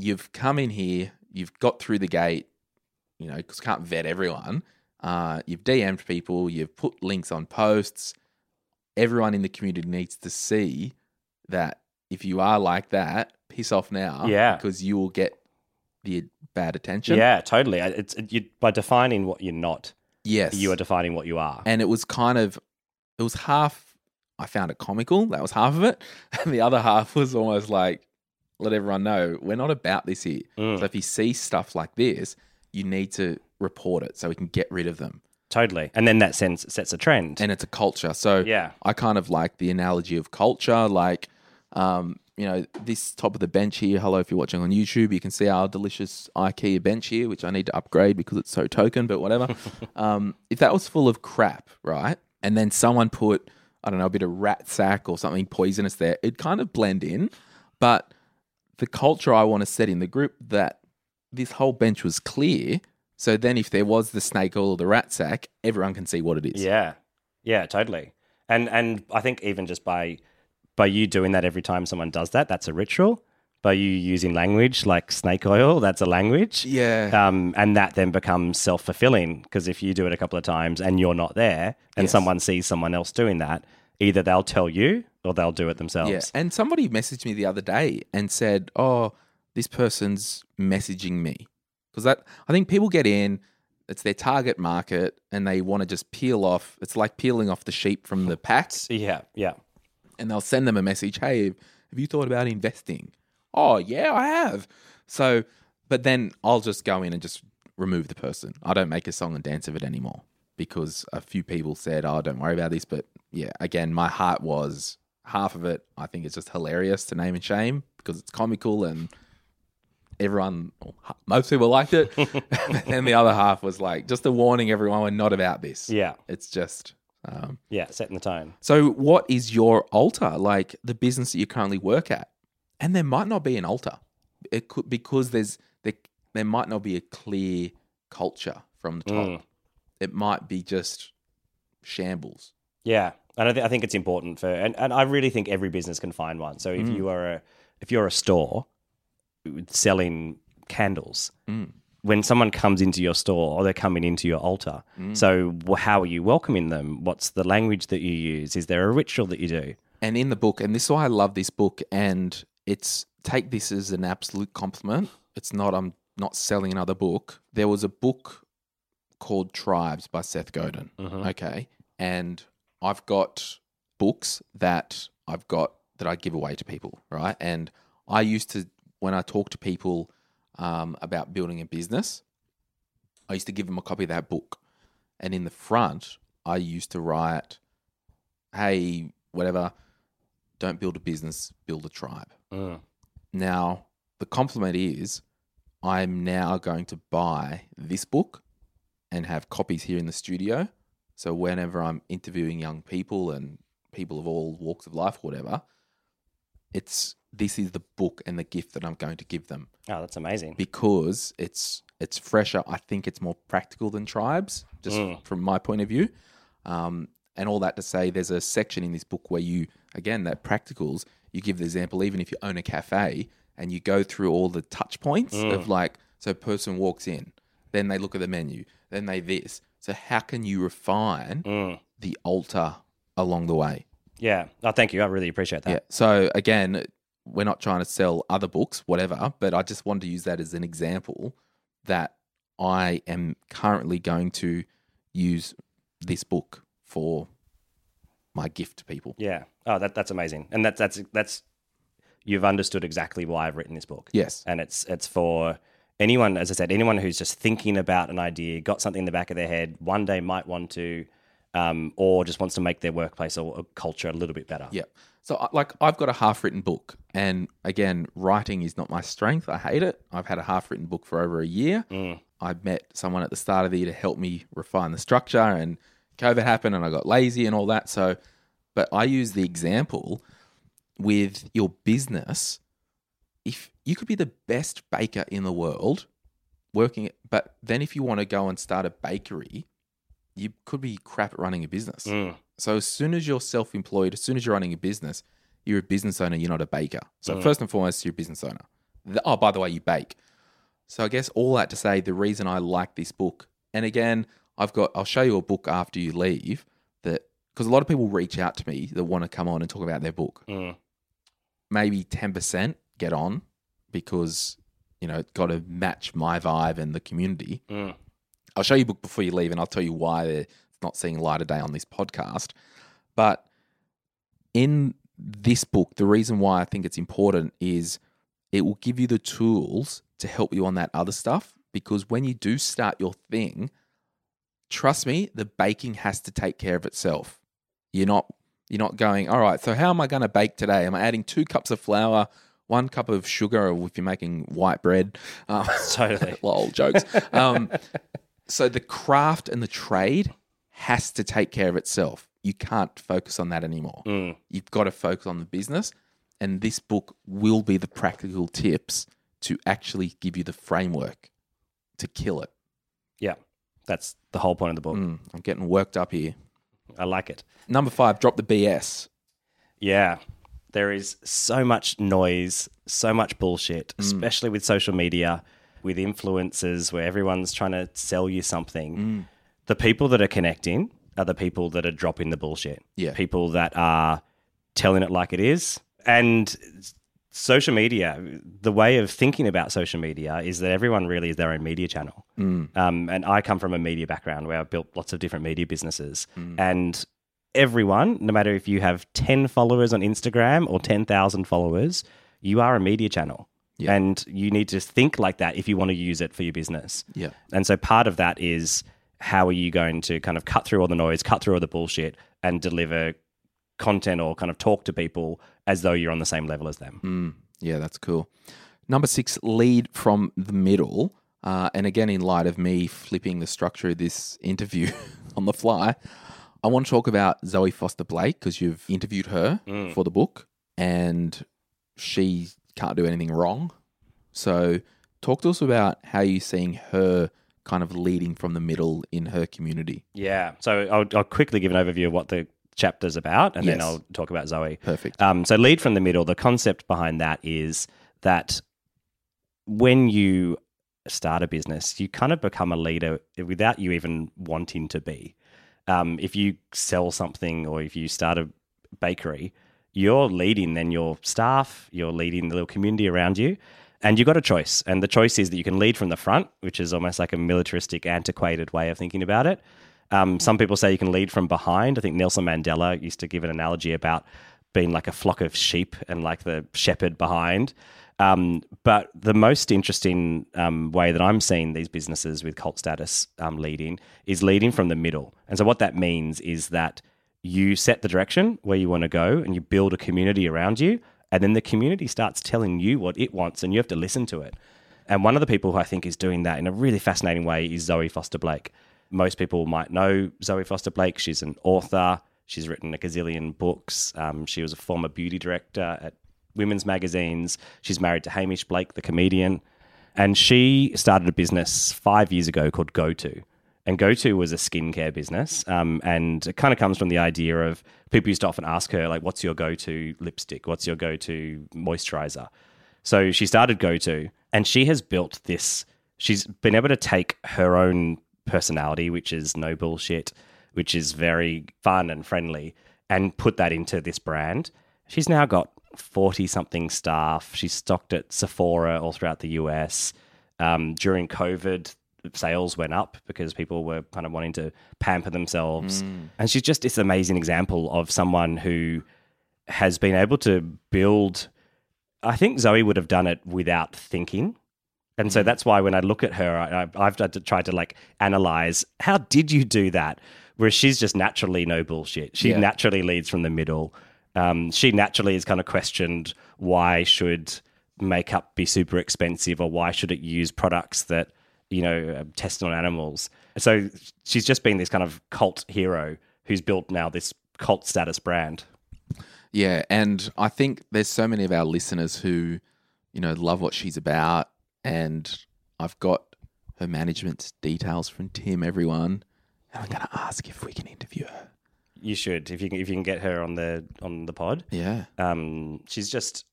[SPEAKER 2] you've come in here, you've got through the gate, you know, because can't vet everyone. Uh, you've DM'd people, you've put links on posts. Everyone in the community needs to see that if you are like that, piss off now.
[SPEAKER 3] Yeah.
[SPEAKER 2] Because you will get the bad attention.
[SPEAKER 3] Yeah, totally. It's you, by defining what you're not,
[SPEAKER 2] Yes.
[SPEAKER 3] you are defining what you are.
[SPEAKER 2] and it was kind of, it was half, I found it comical. That was half of it. And (laughs) the other half was almost like, let everyone know we're not about this here.
[SPEAKER 3] Mm.
[SPEAKER 2] So if you see stuff like this, you need to report it so we can get rid of them.
[SPEAKER 3] Totally. And then that sense sets a trend.
[SPEAKER 2] and it's a culture. So
[SPEAKER 3] Yeah.
[SPEAKER 2] I kind of like the analogy of culture, like um, you know, this top of the bench here. Hello, if you're watching on YouTube, you can see our delicious IKEA bench here, which I need to upgrade because it's so token, but whatever. (laughs) um, if that was full of crap, right, and then someone put I don't know a bit of rat sack or something poisonous there, it'd kind of blend in. But the culture I want to set in the group that this whole bench was clear. So then, if there was the snake oil or the rat sack, everyone can see what it is.
[SPEAKER 3] Yeah, yeah, totally. And and I think even just by by you doing that every time someone does that, that's a ritual. By you using language like snake oil, that's a language.
[SPEAKER 2] Yeah.
[SPEAKER 3] Um, and that then becomes self fulfilling because if you do it a couple of times and you're not there, and
[SPEAKER 2] Yes.
[SPEAKER 3] someone sees someone else doing that, either they'll tell you or they'll do it themselves.
[SPEAKER 2] Yeah. And somebody messaged me the other day and said, "Oh, this person's messaging me." Because that I think people get in, it's their target market and they want to just peel off. It's like peeling off the sheep from the (laughs) packs
[SPEAKER 3] yeah, yeah.
[SPEAKER 2] and they'll send them a message, "Hey, have you thought about investing?" "Oh, yeah, I have." So, but then I'll just go in and just remove the person. I don't make a song and dance of it anymore because a few people said, "Oh, don't worry about this." But yeah, again, my heart was half of it. I think it's just hilarious to name and shame because it's comical and everyone, most people liked it. (laughs) (laughs) and the other half was like just a warning, everyone, we're not about this.
[SPEAKER 3] Yeah.
[SPEAKER 2] it's just. Um,
[SPEAKER 3] Yeah, setting the tone.
[SPEAKER 2] so, what is your altar? Like the business that you currently work at, and there might not be an altar. It could because there's there, there might not be a clear culture from the top.
[SPEAKER 3] Mm.
[SPEAKER 2] It might be just shambles.
[SPEAKER 3] Yeah, and I, th- I think it's important for, and, and I really think every business can find one. So if mm. you are a if you're a store uh, selling candles, mm. when someone comes into your store or they're coming into your altar, mm. so how are you welcoming them? What's the language that you use? Is there a ritual that you do?
[SPEAKER 2] And in the book, and this is why I love this book, and it's take this as an absolute compliment. it's not I'm not selling another book. There was a book called Tribes by Seth Godin. Okay. And I've got books that I've got that I give away to people, right? And I used to, when I talk to people um, about building a business, I used to give them a copy of that book. And in the front, I used to write, hey, whatever, don't build a business, build a tribe.
[SPEAKER 3] Mm.
[SPEAKER 2] Now, the compliment is I'm now going to buy this book and have copies here in the studio. So whenever I'm interviewing young people and people of all walks of life, whatever, it's this is the book and the gift that I'm going to give them
[SPEAKER 3] Oh, that's amazing.
[SPEAKER 2] because it's it's fresher. I think it's more practical than tribes, just from my point of view. Um, and all that to say, there's a section in this book where you, again, that practicals. You give the example, even if you own a cafe and you go through all the touch points of like, so a person walks in, then they look at the menu, then they this. So how can you refine mm. the altar along the way?
[SPEAKER 3] Yeah. Oh, thank you. I really appreciate that.
[SPEAKER 2] Yeah. So again, we're not trying to sell other books, whatever, but I just wanted to use that as an example that I am currently going to use this book for my gift to people.
[SPEAKER 3] Yeah. Oh, that that's amazing. And that's that's that's you've understood exactly why I've written this book.
[SPEAKER 2] Yes.
[SPEAKER 3] And it's it's for anyone, as I said, anyone who's just thinking about an idea, got something in the back of their head, one day might want to, um, or just wants to make their workplace or, or culture a little bit better.
[SPEAKER 2] Yeah. So, like, I've got a half written book. And again, writing is not my strength. I hate it. I've had a half written book for over a year. I met someone at the start of the year to help me refine the structure, and COVID happened and I got lazy and all that. So, but I use the example with your business. If you could be the best baker in the world working, but then if you want to go and start a bakery, you could be crap at running a business. Mm. So as soon as you're self-employed, as soon as you're running a business, you're a business owner. You're not a baker. So mm. first and foremost, you're a business owner. The- oh, by the way, you bake. So I guess all that to say, the reason I like this book, and again, I've got, I'll show you a book after you leave that because a lot of people reach out to me that want to come on and talk about their book. Mm. Maybe ten percent get on because you know it's got to match my vibe and the community. Mm. I'll show you a book before you leave, and I'll tell you why they're not seeing light of day on this podcast. But in this book, the reason why I think it's important is it will give you the tools to help you on that other stuff. Because when you do start your thing, trust me, the baking has to take care of itself. You're not you're not going, all right, so how am I going to bake today? Am I adding two cups of flour, one cup of sugar, or if you're making white bread? Um, (laughs)
[SPEAKER 3] Totally. (laughs)
[SPEAKER 2] lol, jokes. Um, so the craft and the trade has to take care of itself. You can't focus on that anymore. You've got to focus on the business. And this book will be the practical tips to actually give you the framework to kill it.
[SPEAKER 3] Yeah. That's the whole point of the book.
[SPEAKER 2] Mm, I'm getting worked up here.
[SPEAKER 3] I like it.
[SPEAKER 2] Number five, drop the BS.
[SPEAKER 3] Yeah. There is so much noise, so much bullshit, mm. especially with social media, with influencers where everyone's trying to sell you something. Mm. The people that are connecting are the people that are dropping the bullshit.
[SPEAKER 2] Yeah.
[SPEAKER 3] People that are telling it like it is. And social media, the way of thinking about social media is that everyone really is their own media channel. Mm. Um, and I come from a media background where I've built lots of different media businesses. And everyone, no matter if you have 10 followers on Instagram or 10,000 followers, you are a media channel. And you need to think like that if you want to use it for your business.
[SPEAKER 2] Yeah.
[SPEAKER 3] And so part of that is how are you going to kind of cut through all the noise, cut through all the bullshit, and deliver content or kind of talk to people as though you're on the same level as them?
[SPEAKER 2] Yeah, that's cool. Number six, lead from the middle. Uh, and again, in light of me flipping the structure of this interview (laughs) on the fly, I want to talk about Zoe Foster Blake because you've interviewed her for the book and she can't do anything wrong. So, talk to us about how you're seeing her kind of leading from the middle in her community.
[SPEAKER 3] Yeah. So I'll, I'll quickly give an overview of what the chapter's about, and then I'll talk about Zoe.
[SPEAKER 2] Perfect.
[SPEAKER 3] Um, so lead from the middle. The concept behind that is that when you start a business, you kind of become a leader without you even wanting to be. Um, if you sell something or if you start a bakery, you're leading then your staff, you're leading the little community around you. And you've got a choice. And the choice is that you can lead from the front, which is almost like a militaristic, antiquated way of thinking about it. Um, some people say you can lead from behind. I think Nelson Mandela used to give an analogy about being like a flock of sheep and like the shepherd behind. Um, but the most interesting um, way that I'm seeing these businesses with cult status um, leading is leading from the middle. And so what that means is that you set the direction where you want to go and you build a community around you. And then the community starts telling you what it wants and you have to listen to it. And one of the people who I think is doing that in a really fascinating way is Zoe Foster Blake. Most people might know Zoe Foster Blake. She's an author. She's written a gazillion books. Um, she was a former beauty director at women's magazines. She's married to Hamish Blake, the comedian. And she started a business five years ago called GoTo. And GoTo was a skincare business. Um, and it kind of comes from the idea of people used to often ask her, like, what's your go to lipstick? What's your go to moisturizer? So she started GoTo and she has built this. She's been able to take her own personality, which is no bullshit, which is very fun and friendly, and put that into this brand. She's now got 40 something staff. She's stocked at Sephora all throughout the US. Um, during COVID, sales went up because people were kind of wanting to pamper themselves. And she's just this amazing example of someone who has been able to build. I think Zoe would have done it without thinking. And so that's why when I look at her, I, I've tried to, tried to like analyze how did you do that? Whereas she's just naturally no bullshit. She
[SPEAKER 2] Yeah.
[SPEAKER 3] naturally leads from the middle. Um, she naturally is kind of questioned why should makeup be super expensive or why should it use products that you know tested on animals. So she's just been this kind of cult hero who's built now this cult status brand.
[SPEAKER 2] Yeah, and I think there's so many of our listeners who, you know, love what she's about, and I've got her management details from Tim. Everyone, and I'm going to ask if we can interview her.
[SPEAKER 3] You should if you can, if you can get her on the on the pod.
[SPEAKER 2] Yeah,
[SPEAKER 3] Um, she's just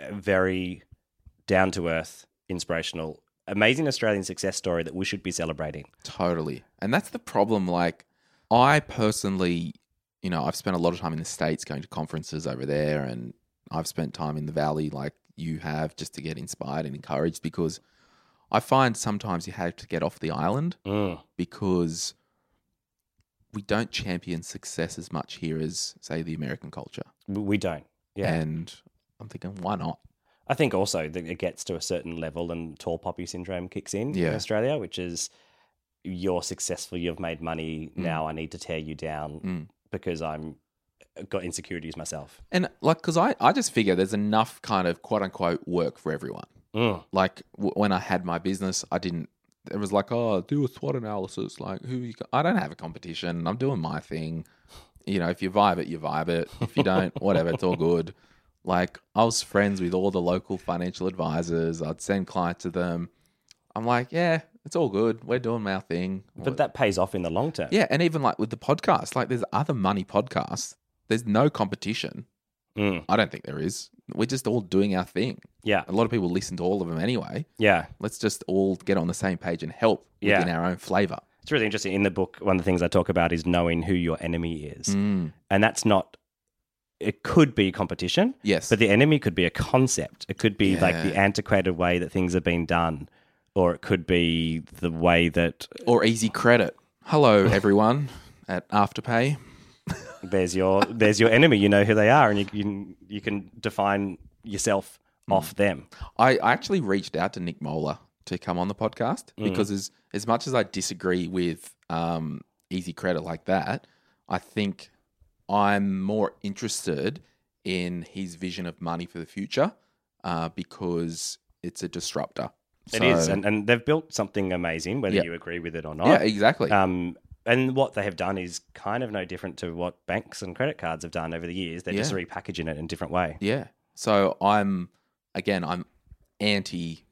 [SPEAKER 3] a very down to earth, inspirational, amazing Australian success story that we should be celebrating.
[SPEAKER 2] totally. And that's the problem. Like, I personally, you know, I've spent a lot of time in the states going to conferences over there, and I've spent time in the valley, like you have, just to get inspired and encouraged. Because I find sometimes you have to get off the island.
[SPEAKER 3] Mm.
[SPEAKER 2] because we don't champion success as much here as say the American culture.
[SPEAKER 3] We- don't. Yeah.
[SPEAKER 2] And I'm thinking, why not?
[SPEAKER 3] I think also that it gets to a certain level and tall poppy syndrome kicks in in Australia, which is you're successful, you've made money,
[SPEAKER 2] Mm.
[SPEAKER 3] now I need to tear you down
[SPEAKER 2] Mm.
[SPEAKER 3] because I'm got insecurities myself.
[SPEAKER 2] And like, because I, I just figure there's enough kind of quote unquote work for everyone.
[SPEAKER 3] Mm.
[SPEAKER 2] Like w- when I had my business, I didn't. It was like, oh, do a SWOT analysis. Like, who you? co- I don't have a competition. I'm doing my thing. You know, if you vibe it, you vibe it. If you don't, (laughs) whatever, it's all good. Like, I was friends with all the local financial advisors. I'd send clients to them. I'm like, yeah, it's all good. We're doing our thing.
[SPEAKER 3] But that pays off in the long term.
[SPEAKER 2] yeah, and even like with the podcast, like there's other money podcasts. There's no competition.
[SPEAKER 3] Mm.
[SPEAKER 2] I don't think there is. We're just all doing our thing.
[SPEAKER 3] Yeah.
[SPEAKER 2] A lot of people listen to all of them anyway.
[SPEAKER 3] Yeah.
[SPEAKER 2] Let's just all get on the same page and help
[SPEAKER 3] Yeah.
[SPEAKER 2] within our own flavor.
[SPEAKER 3] It's really interesting. In the book, one of the things I talk about is knowing who your enemy is.
[SPEAKER 2] Mm.
[SPEAKER 3] And that's not, it could be competition,
[SPEAKER 2] Yes.
[SPEAKER 3] but the enemy could be a concept. It could be like the antiquated way that things have been done, or it could be the way that
[SPEAKER 2] or easy credit. Hello, everyone (laughs) at Afterpay.
[SPEAKER 3] there's your there's your enemy. You know who they are, and you can you can define yourself off them.
[SPEAKER 2] I, I actually reached out to Nick Molnar to come on the podcast because as as much as I disagree with um, easy credit like that, I think I'm more interested in his vision of money for the future uh, because it's a disruptor.
[SPEAKER 3] It is,
[SPEAKER 2] So-
[SPEAKER 3] and, and they've built something amazing, whether
[SPEAKER 2] Yeah.
[SPEAKER 3] you agree with it or not.
[SPEAKER 2] yeah, exactly.
[SPEAKER 3] Um, and what they have done is kind of no different to what banks and credit cards have done over the years. They're just
[SPEAKER 2] Yeah.
[SPEAKER 3] repackaging it in a different way.
[SPEAKER 2] Yeah. So I'm again I'm anti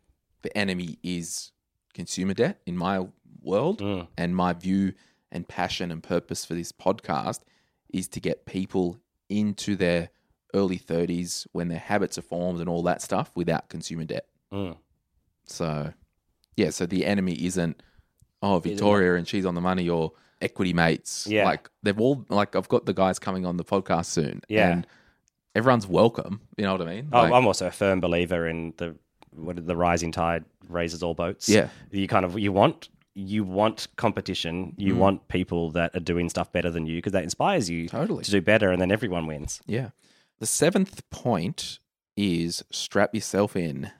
[SPEAKER 2] the enemy is consumer debt in my world
[SPEAKER 3] Mm.
[SPEAKER 2] and my view and passion and purpose for this podcast is to get people into their early 30s when their habits are formed and all that stuff without consumer debt.
[SPEAKER 3] Mm.
[SPEAKER 2] So yeah, so the enemy isn't oh Victoria and she's on the money or equity mates.
[SPEAKER 3] Yeah.
[SPEAKER 2] Like they've all like I've got the guys coming on the podcast soon.
[SPEAKER 3] Yeah.
[SPEAKER 2] And everyone's welcome. You know what I mean?
[SPEAKER 3] Oh,
[SPEAKER 2] Like,
[SPEAKER 3] I'm also a firm believer in the what the rising tide raises all boats.
[SPEAKER 2] Yeah.
[SPEAKER 3] you kind of you want you want competition.
[SPEAKER 2] Mm.
[SPEAKER 3] You want people that are doing stuff better than you because that inspires you
[SPEAKER 2] Totally.
[SPEAKER 3] to do better, and then everyone wins.
[SPEAKER 2] Yeah. The seventh point is strap yourself in,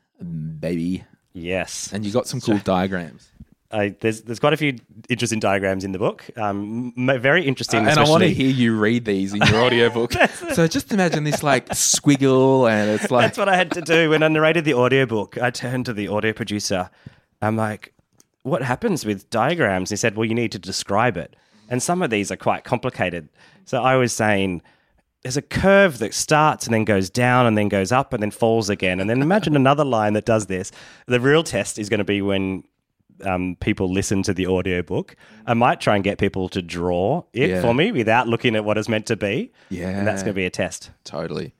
[SPEAKER 2] baby.
[SPEAKER 3] Yes,
[SPEAKER 2] And you got some cool diagrams.
[SPEAKER 3] I, there's there's quite a few interesting diagrams in the book. Um, very interesting.
[SPEAKER 2] and I want to hear you read these in your audiobook. (laughs) so just imagine this like squiggle and it's like
[SPEAKER 3] That's what I had to do when I narrated the audiobook. I turned to the audio producer. I'm like, what happens with diagrams? He said, well, you need to describe it. And some of these are quite complicated. So I was saying, there's a curve that starts and then goes down and then goes up and then falls again. And then imagine another line that does this. The real test is going to be when um, people listen to the audiobook. I might try and get people to draw it
[SPEAKER 2] Yeah.
[SPEAKER 3] for me without looking at what it's meant to be.
[SPEAKER 2] Yeah.
[SPEAKER 3] And that's going to be a test.
[SPEAKER 2] Totally.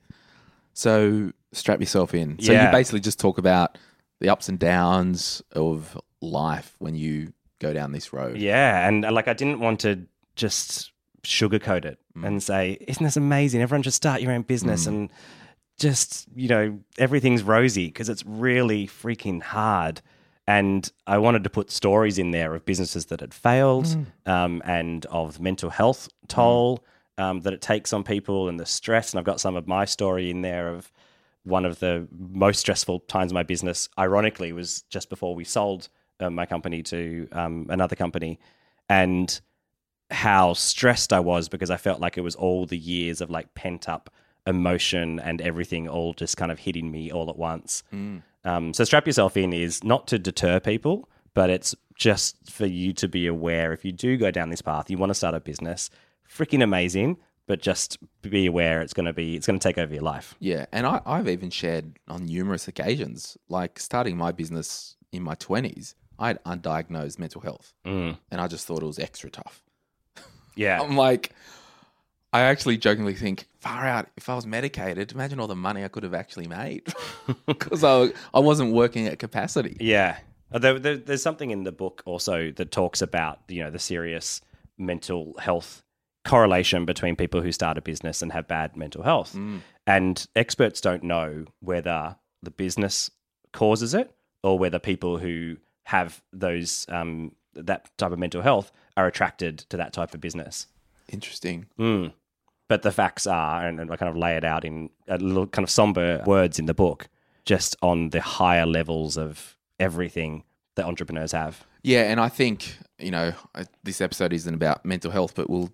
[SPEAKER 2] So strap yourself in. So
[SPEAKER 3] Yeah.
[SPEAKER 2] you basically just talk about the ups and downs of life when you go down this road.
[SPEAKER 3] Yeah, and uh, like I didn't want to just sugarcoat it and say, "Isn't this amazing? Everyone just start your own business and just you know everything's rosy," because it's really freaking hard. And I wanted to put stories in there of businesses that had failed um, and of mental health toll um, that it takes on people and the stress. And I've got some of my story in there of one of the most stressful times of my business, ironically, was just before we sold uh, my company to um, another company, and how stressed I was because I felt like it was all the years of like pent up emotion and everything all just kind of hitting me all at once. Um, so strap yourself in is not to deter people, but it's just for you to be aware if you do go down this path, you want to start a business, freaking amazing, but just be aware it's going to be it's going to take over your life.
[SPEAKER 2] Yeah, and I, I've even shared on numerous occasions, like starting my business in my 20s, I had undiagnosed mental health
[SPEAKER 3] Mm.
[SPEAKER 2] and I just thought it was extra tough.
[SPEAKER 3] Yeah. (laughs)
[SPEAKER 2] I'm like, I actually jokingly think, far out, if I was medicated, imagine all the money I could have actually made (laughs) because I, I wasn't working at capacity.
[SPEAKER 3] Yeah. Uh, There, there, there's something in the book also that talks about you know the serious mental health correlation between people who start a business and have bad mental health, and experts don't know whether the business causes it or whether people who have those um, that type of mental health are attracted to that type of business.
[SPEAKER 2] Interesting.
[SPEAKER 3] Mm. But the facts are, and, and I kind of lay it out in a little kind of somber words in the book, just on the higher levels of everything that entrepreneurs have.
[SPEAKER 2] Yeah, and I think you know I- this episode isn't about mental health, but we'll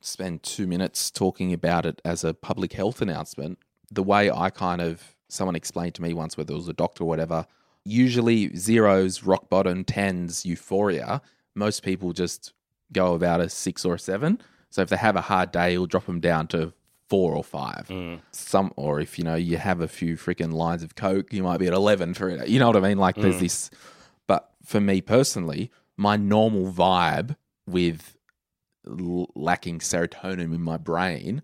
[SPEAKER 2] spend two minutes talking about it as a public health announcement. The way I kind of someone explained to me once, whether it was a doctor or whatever, usually zeros, rock bottom, tens, euphoria. Most people just go about a six or a seven. So if they have a hard day, it'll drop them down to four or five. Some, or if you know you have a few freaking lines of coke, you might be at eleven for it. You know what I mean? Like there's this but for me personally, my normal vibe with l- lacking serotonin in my brain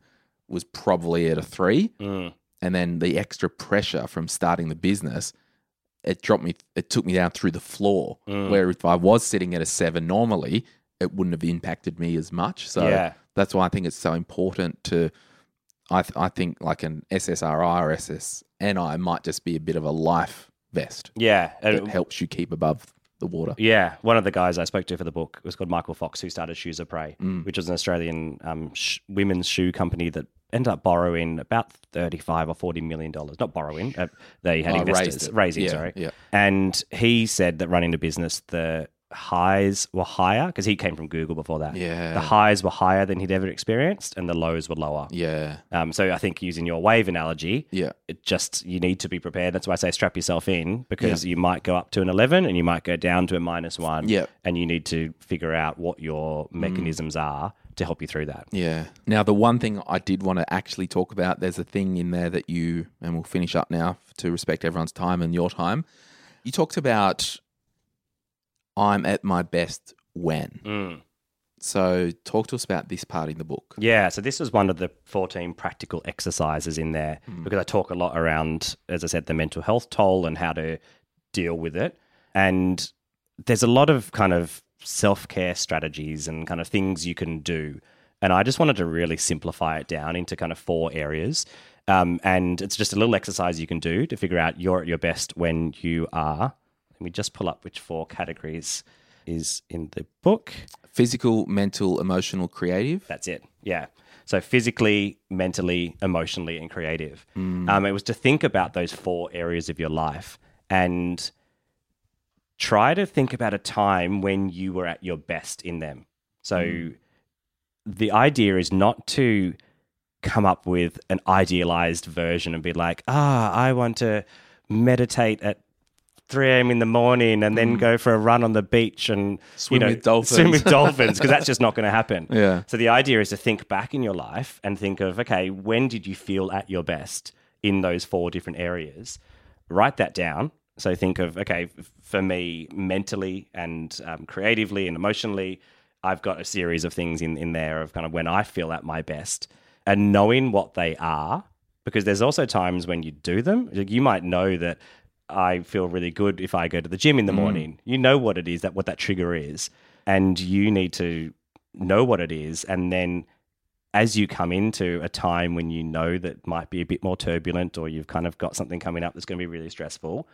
[SPEAKER 2] was probably at a three.
[SPEAKER 3] Mm.
[SPEAKER 2] And then the extra pressure from starting the business, it dropped me, it took me down through the floor.
[SPEAKER 3] Mm.
[SPEAKER 2] Where if I was sitting at a seven normally, it wouldn't have impacted me as much. So
[SPEAKER 3] Yeah.
[SPEAKER 2] that's why I think it's so important to. I, th- I think like an SSRI or SSNI might just be a bit of a life vest
[SPEAKER 3] Yeah. it
[SPEAKER 2] helps you keep above the water.
[SPEAKER 3] yeah, one of the guys I spoke to for the book was called Michael Fox, who started Shoes of Prey,
[SPEAKER 2] Mm.
[SPEAKER 3] which was an Australian um, sh- women's shoe company that ended up borrowing about 35 or 40 million dollars. Not borrowing, uh, they had
[SPEAKER 2] Oh,
[SPEAKER 3] investors, raising,
[SPEAKER 2] Yeah,
[SPEAKER 3] sorry.
[SPEAKER 2] yeah.
[SPEAKER 3] And he said that running a business, the highs were higher because he came from Google before that.
[SPEAKER 2] Yeah.
[SPEAKER 3] The highs were higher than he'd ever experienced, and the lows were lower.
[SPEAKER 2] Yeah.
[SPEAKER 3] Um, so I think using your wave analogy,
[SPEAKER 2] Yeah.
[SPEAKER 3] it just you need to be prepared. That's why I say strap yourself in because you might go up to an eleven and you might go down to a minus one.
[SPEAKER 2] Yeah.
[SPEAKER 3] and you need to figure out what your mechanisms are to help you through that.
[SPEAKER 2] Yeah. Now, the one thing I did want to actually talk about, there's a thing in there that you, and we'll finish up now to respect everyone's time and your time. You talked about I'm at my best when. So, talk to us about this part in the book.
[SPEAKER 3] Yeah, so this was one of the 14 practical exercises in there because I talk a lot around, as I said, the mental health toll and how to deal with it. And there's a lot of kind of self care strategies and kind of things you can do. And I just wanted to really simplify it down into kind of four areas. Um, and it's just a little exercise you can do to figure out you're at your best when you are. Let me just pull up which four categories is in the book.
[SPEAKER 2] Physical, mental, emotional, creative.
[SPEAKER 3] That's it. Yeah. So physically, mentally, emotionally, and creative. Um, it was to think about those four areas of your life and try to think about a time when you were at your best in them. So the idea is not to come up with an idealized version and be like, ah, I want to meditate at 3 a.m. in the morning and then go for a run on the beach and
[SPEAKER 2] Swim
[SPEAKER 3] you know,
[SPEAKER 2] with dolphins.
[SPEAKER 3] Swim with (laughs) dolphins because that's just not going to happen.
[SPEAKER 2] Yeah.
[SPEAKER 3] So the idea is to think back in your life and think of, okay, when did you feel at your best in those four different areas? Write that down. So think of, okay, for me, mentally and um, creatively and emotionally, I've got a series of things in, in there of kind of when I feel at my best and knowing what they are. Because there's also times when you do them. Like, You might know that I feel really good if I go to the gym in the mm. morning. You know what it is, that what that trigger is. And you need to know what it is. And then as you come into a time when you know that might be a bit more turbulent or you've kind of got something coming up that's going to be really stressful,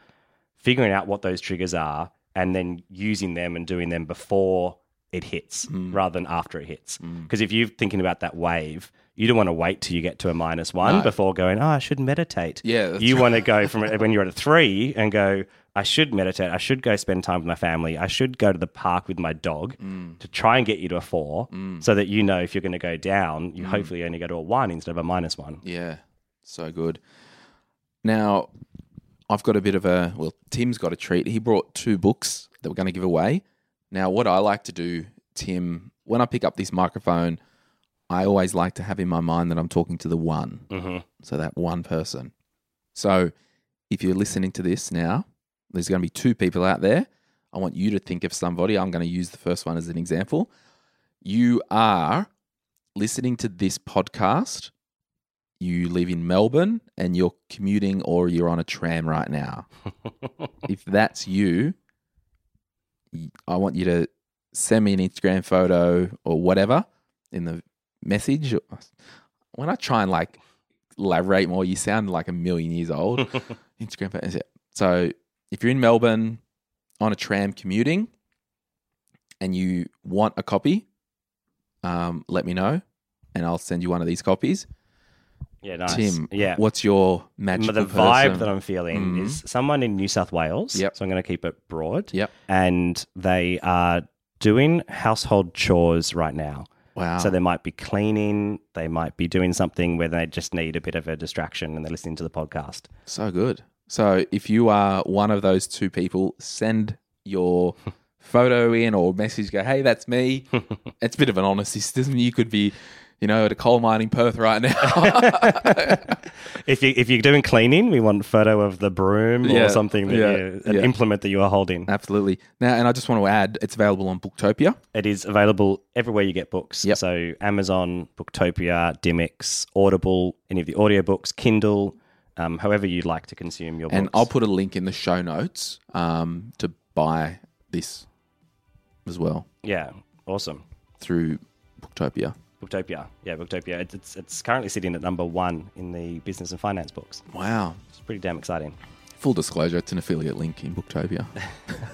[SPEAKER 3] figuring out what those triggers are and then using them and doing them before it hits mm. rather than after it hits. Mm. Because if you're thinking about that wave, you don't want to wait till you get to a minus one
[SPEAKER 2] No.
[SPEAKER 3] before going, oh, I should meditate.
[SPEAKER 2] Yeah,
[SPEAKER 3] You want to go from (laughs) when you're at a three and go, I should meditate. I should go spend time with my family. I should go to the park with my dog mm. to try and get you to a four mm. so that you know if you're going to go down, you mm. hopefully only go to a one instead of a minus one.
[SPEAKER 2] Yeah, so good. Now, I've got a bit of a well. Tim's got a treat. He brought two books that we're going to give away. Now, what I like to do, Tim, when I pick up this microphone, I always like to have in my mind that I'm talking to the one.
[SPEAKER 3] Mm-hmm.
[SPEAKER 2] So that one person. So if you're listening to this now, there's going to be two people out there. I want you to think of somebody. I'm going to use the first one as an example. You are listening to this podcast. You live in Melbourne and you're commuting or you're on a tram right now. (laughs) if that's you, I want you to send me an Instagram photo or whatever in the message. When I try and like elaborate more, you sound like a million years old. (laughs) Instagram. So if you're in Melbourne on a tram commuting and you want a copy, um, let me know and I'll send you one of these copies.
[SPEAKER 3] Yeah, nice.
[SPEAKER 2] Tim,
[SPEAKER 3] yeah.
[SPEAKER 2] what's your magical
[SPEAKER 3] the vibe
[SPEAKER 2] person?
[SPEAKER 3] that I'm feeling
[SPEAKER 2] Mhm.
[SPEAKER 3] is someone in New South Wales.
[SPEAKER 2] Yep.
[SPEAKER 3] So I'm going to keep it broad.
[SPEAKER 2] Yep.
[SPEAKER 3] And they are doing household chores right now.
[SPEAKER 2] Wow.
[SPEAKER 3] So they might be cleaning, they might be doing something where they just need a bit of a distraction and they're listening to the podcast.
[SPEAKER 2] So good. So if you are one of those two people, send your (laughs) photo in or message. Go, hey, that's me. (laughs) it's a bit of an honesty system. You could be, you know, at a coal mine in Perth right now. (laughs)
[SPEAKER 3] If you if you're doing cleaning, we want a photo of the broom
[SPEAKER 2] Yeah,
[SPEAKER 3] or something that
[SPEAKER 2] yeah,
[SPEAKER 3] you, an
[SPEAKER 2] yeah.
[SPEAKER 3] implement that you are holding.
[SPEAKER 2] Absolutely. Now, and I just want to add, it's available on Booktopia.
[SPEAKER 3] It is available everywhere you get books.
[SPEAKER 2] Yep.
[SPEAKER 3] So Amazon, Booktopia, Dymocks, Audible, any of the audiobooks, Kindle, um, however you'd like to consume your
[SPEAKER 2] And
[SPEAKER 3] books.
[SPEAKER 2] I'll put a link in the show notes um, to buy this as well
[SPEAKER 3] yeah, awesome.
[SPEAKER 2] through Booktopia.
[SPEAKER 3] Booktopia. Yeah, Booktopia. It's, it's, it's currently sitting at number one in the business and finance books.
[SPEAKER 2] Wow.
[SPEAKER 3] It's pretty damn exciting.
[SPEAKER 2] Full disclosure, it's an affiliate link in Booktopia.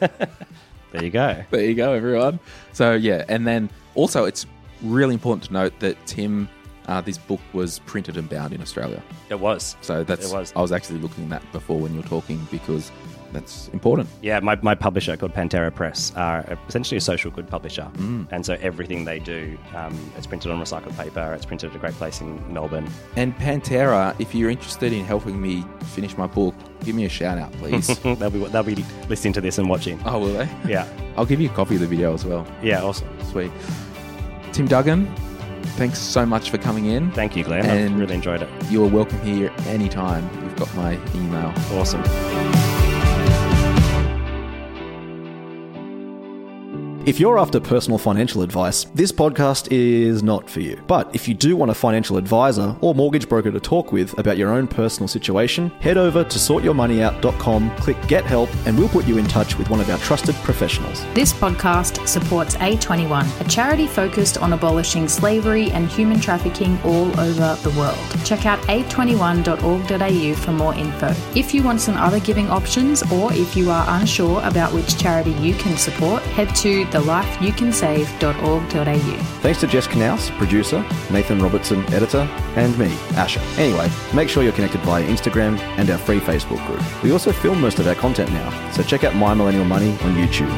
[SPEAKER 2] (laughs) (laughs)
[SPEAKER 3] There you go.
[SPEAKER 2] There you go, everyone. So yeah, and then also it's really important to note that Tim, uh, this book was printed and bound in Australia.
[SPEAKER 3] It was.
[SPEAKER 2] So that's
[SPEAKER 3] It was.
[SPEAKER 2] I was actually looking at that before when you were talking because that's important.
[SPEAKER 3] Yeah, my, my publisher called Pantera Press are essentially a social good publisher.
[SPEAKER 2] Mm.
[SPEAKER 3] And so everything they do, um, it's printed on recycled paper, it's printed at a great place in Melbourne.
[SPEAKER 2] And Pantera, if you're interested in helping me finish my book, give me a shout out, please. (laughs)
[SPEAKER 3] they'll, be, they'll be listening to this and watching.
[SPEAKER 2] oh, will they?
[SPEAKER 3] Yeah.
[SPEAKER 2] I'll give you a copy of the video as well.
[SPEAKER 3] Yeah, awesome.
[SPEAKER 2] Sweet. Tim Duggan, thanks so much for coming in.
[SPEAKER 3] Thank you, Glen.
[SPEAKER 2] And-
[SPEAKER 3] I really enjoyed it.
[SPEAKER 2] You are welcome here anytime. You've got my email.
[SPEAKER 3] Awesome.
[SPEAKER 1] If you're after personal financial advice, this podcast is not for you. But if you do want a financial advisor or mortgage broker to talk with about your own personal situation, head over to sortyourmoneyout.com, click Get Help, and we'll put you in touch with one of our trusted professionals.
[SPEAKER 4] This podcast supports A21, a charity focused on abolishing slavery and human trafficking all over the world. Check out a21.org.au for more info. If you want some other giving options or if you are unsure about which charity you can support, head to thelifeyoucansave.org.au.
[SPEAKER 1] Thanks to Jess Knaus, producer, Nathan Robertson, editor, and me, Asher. Anyway, make sure you're connected via Instagram and our free Facebook group. We also film most of our content now, so check out My Millennial Money on YouTube.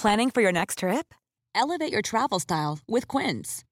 [SPEAKER 5] Planning for your next trip? Elevate your travel style with Quince.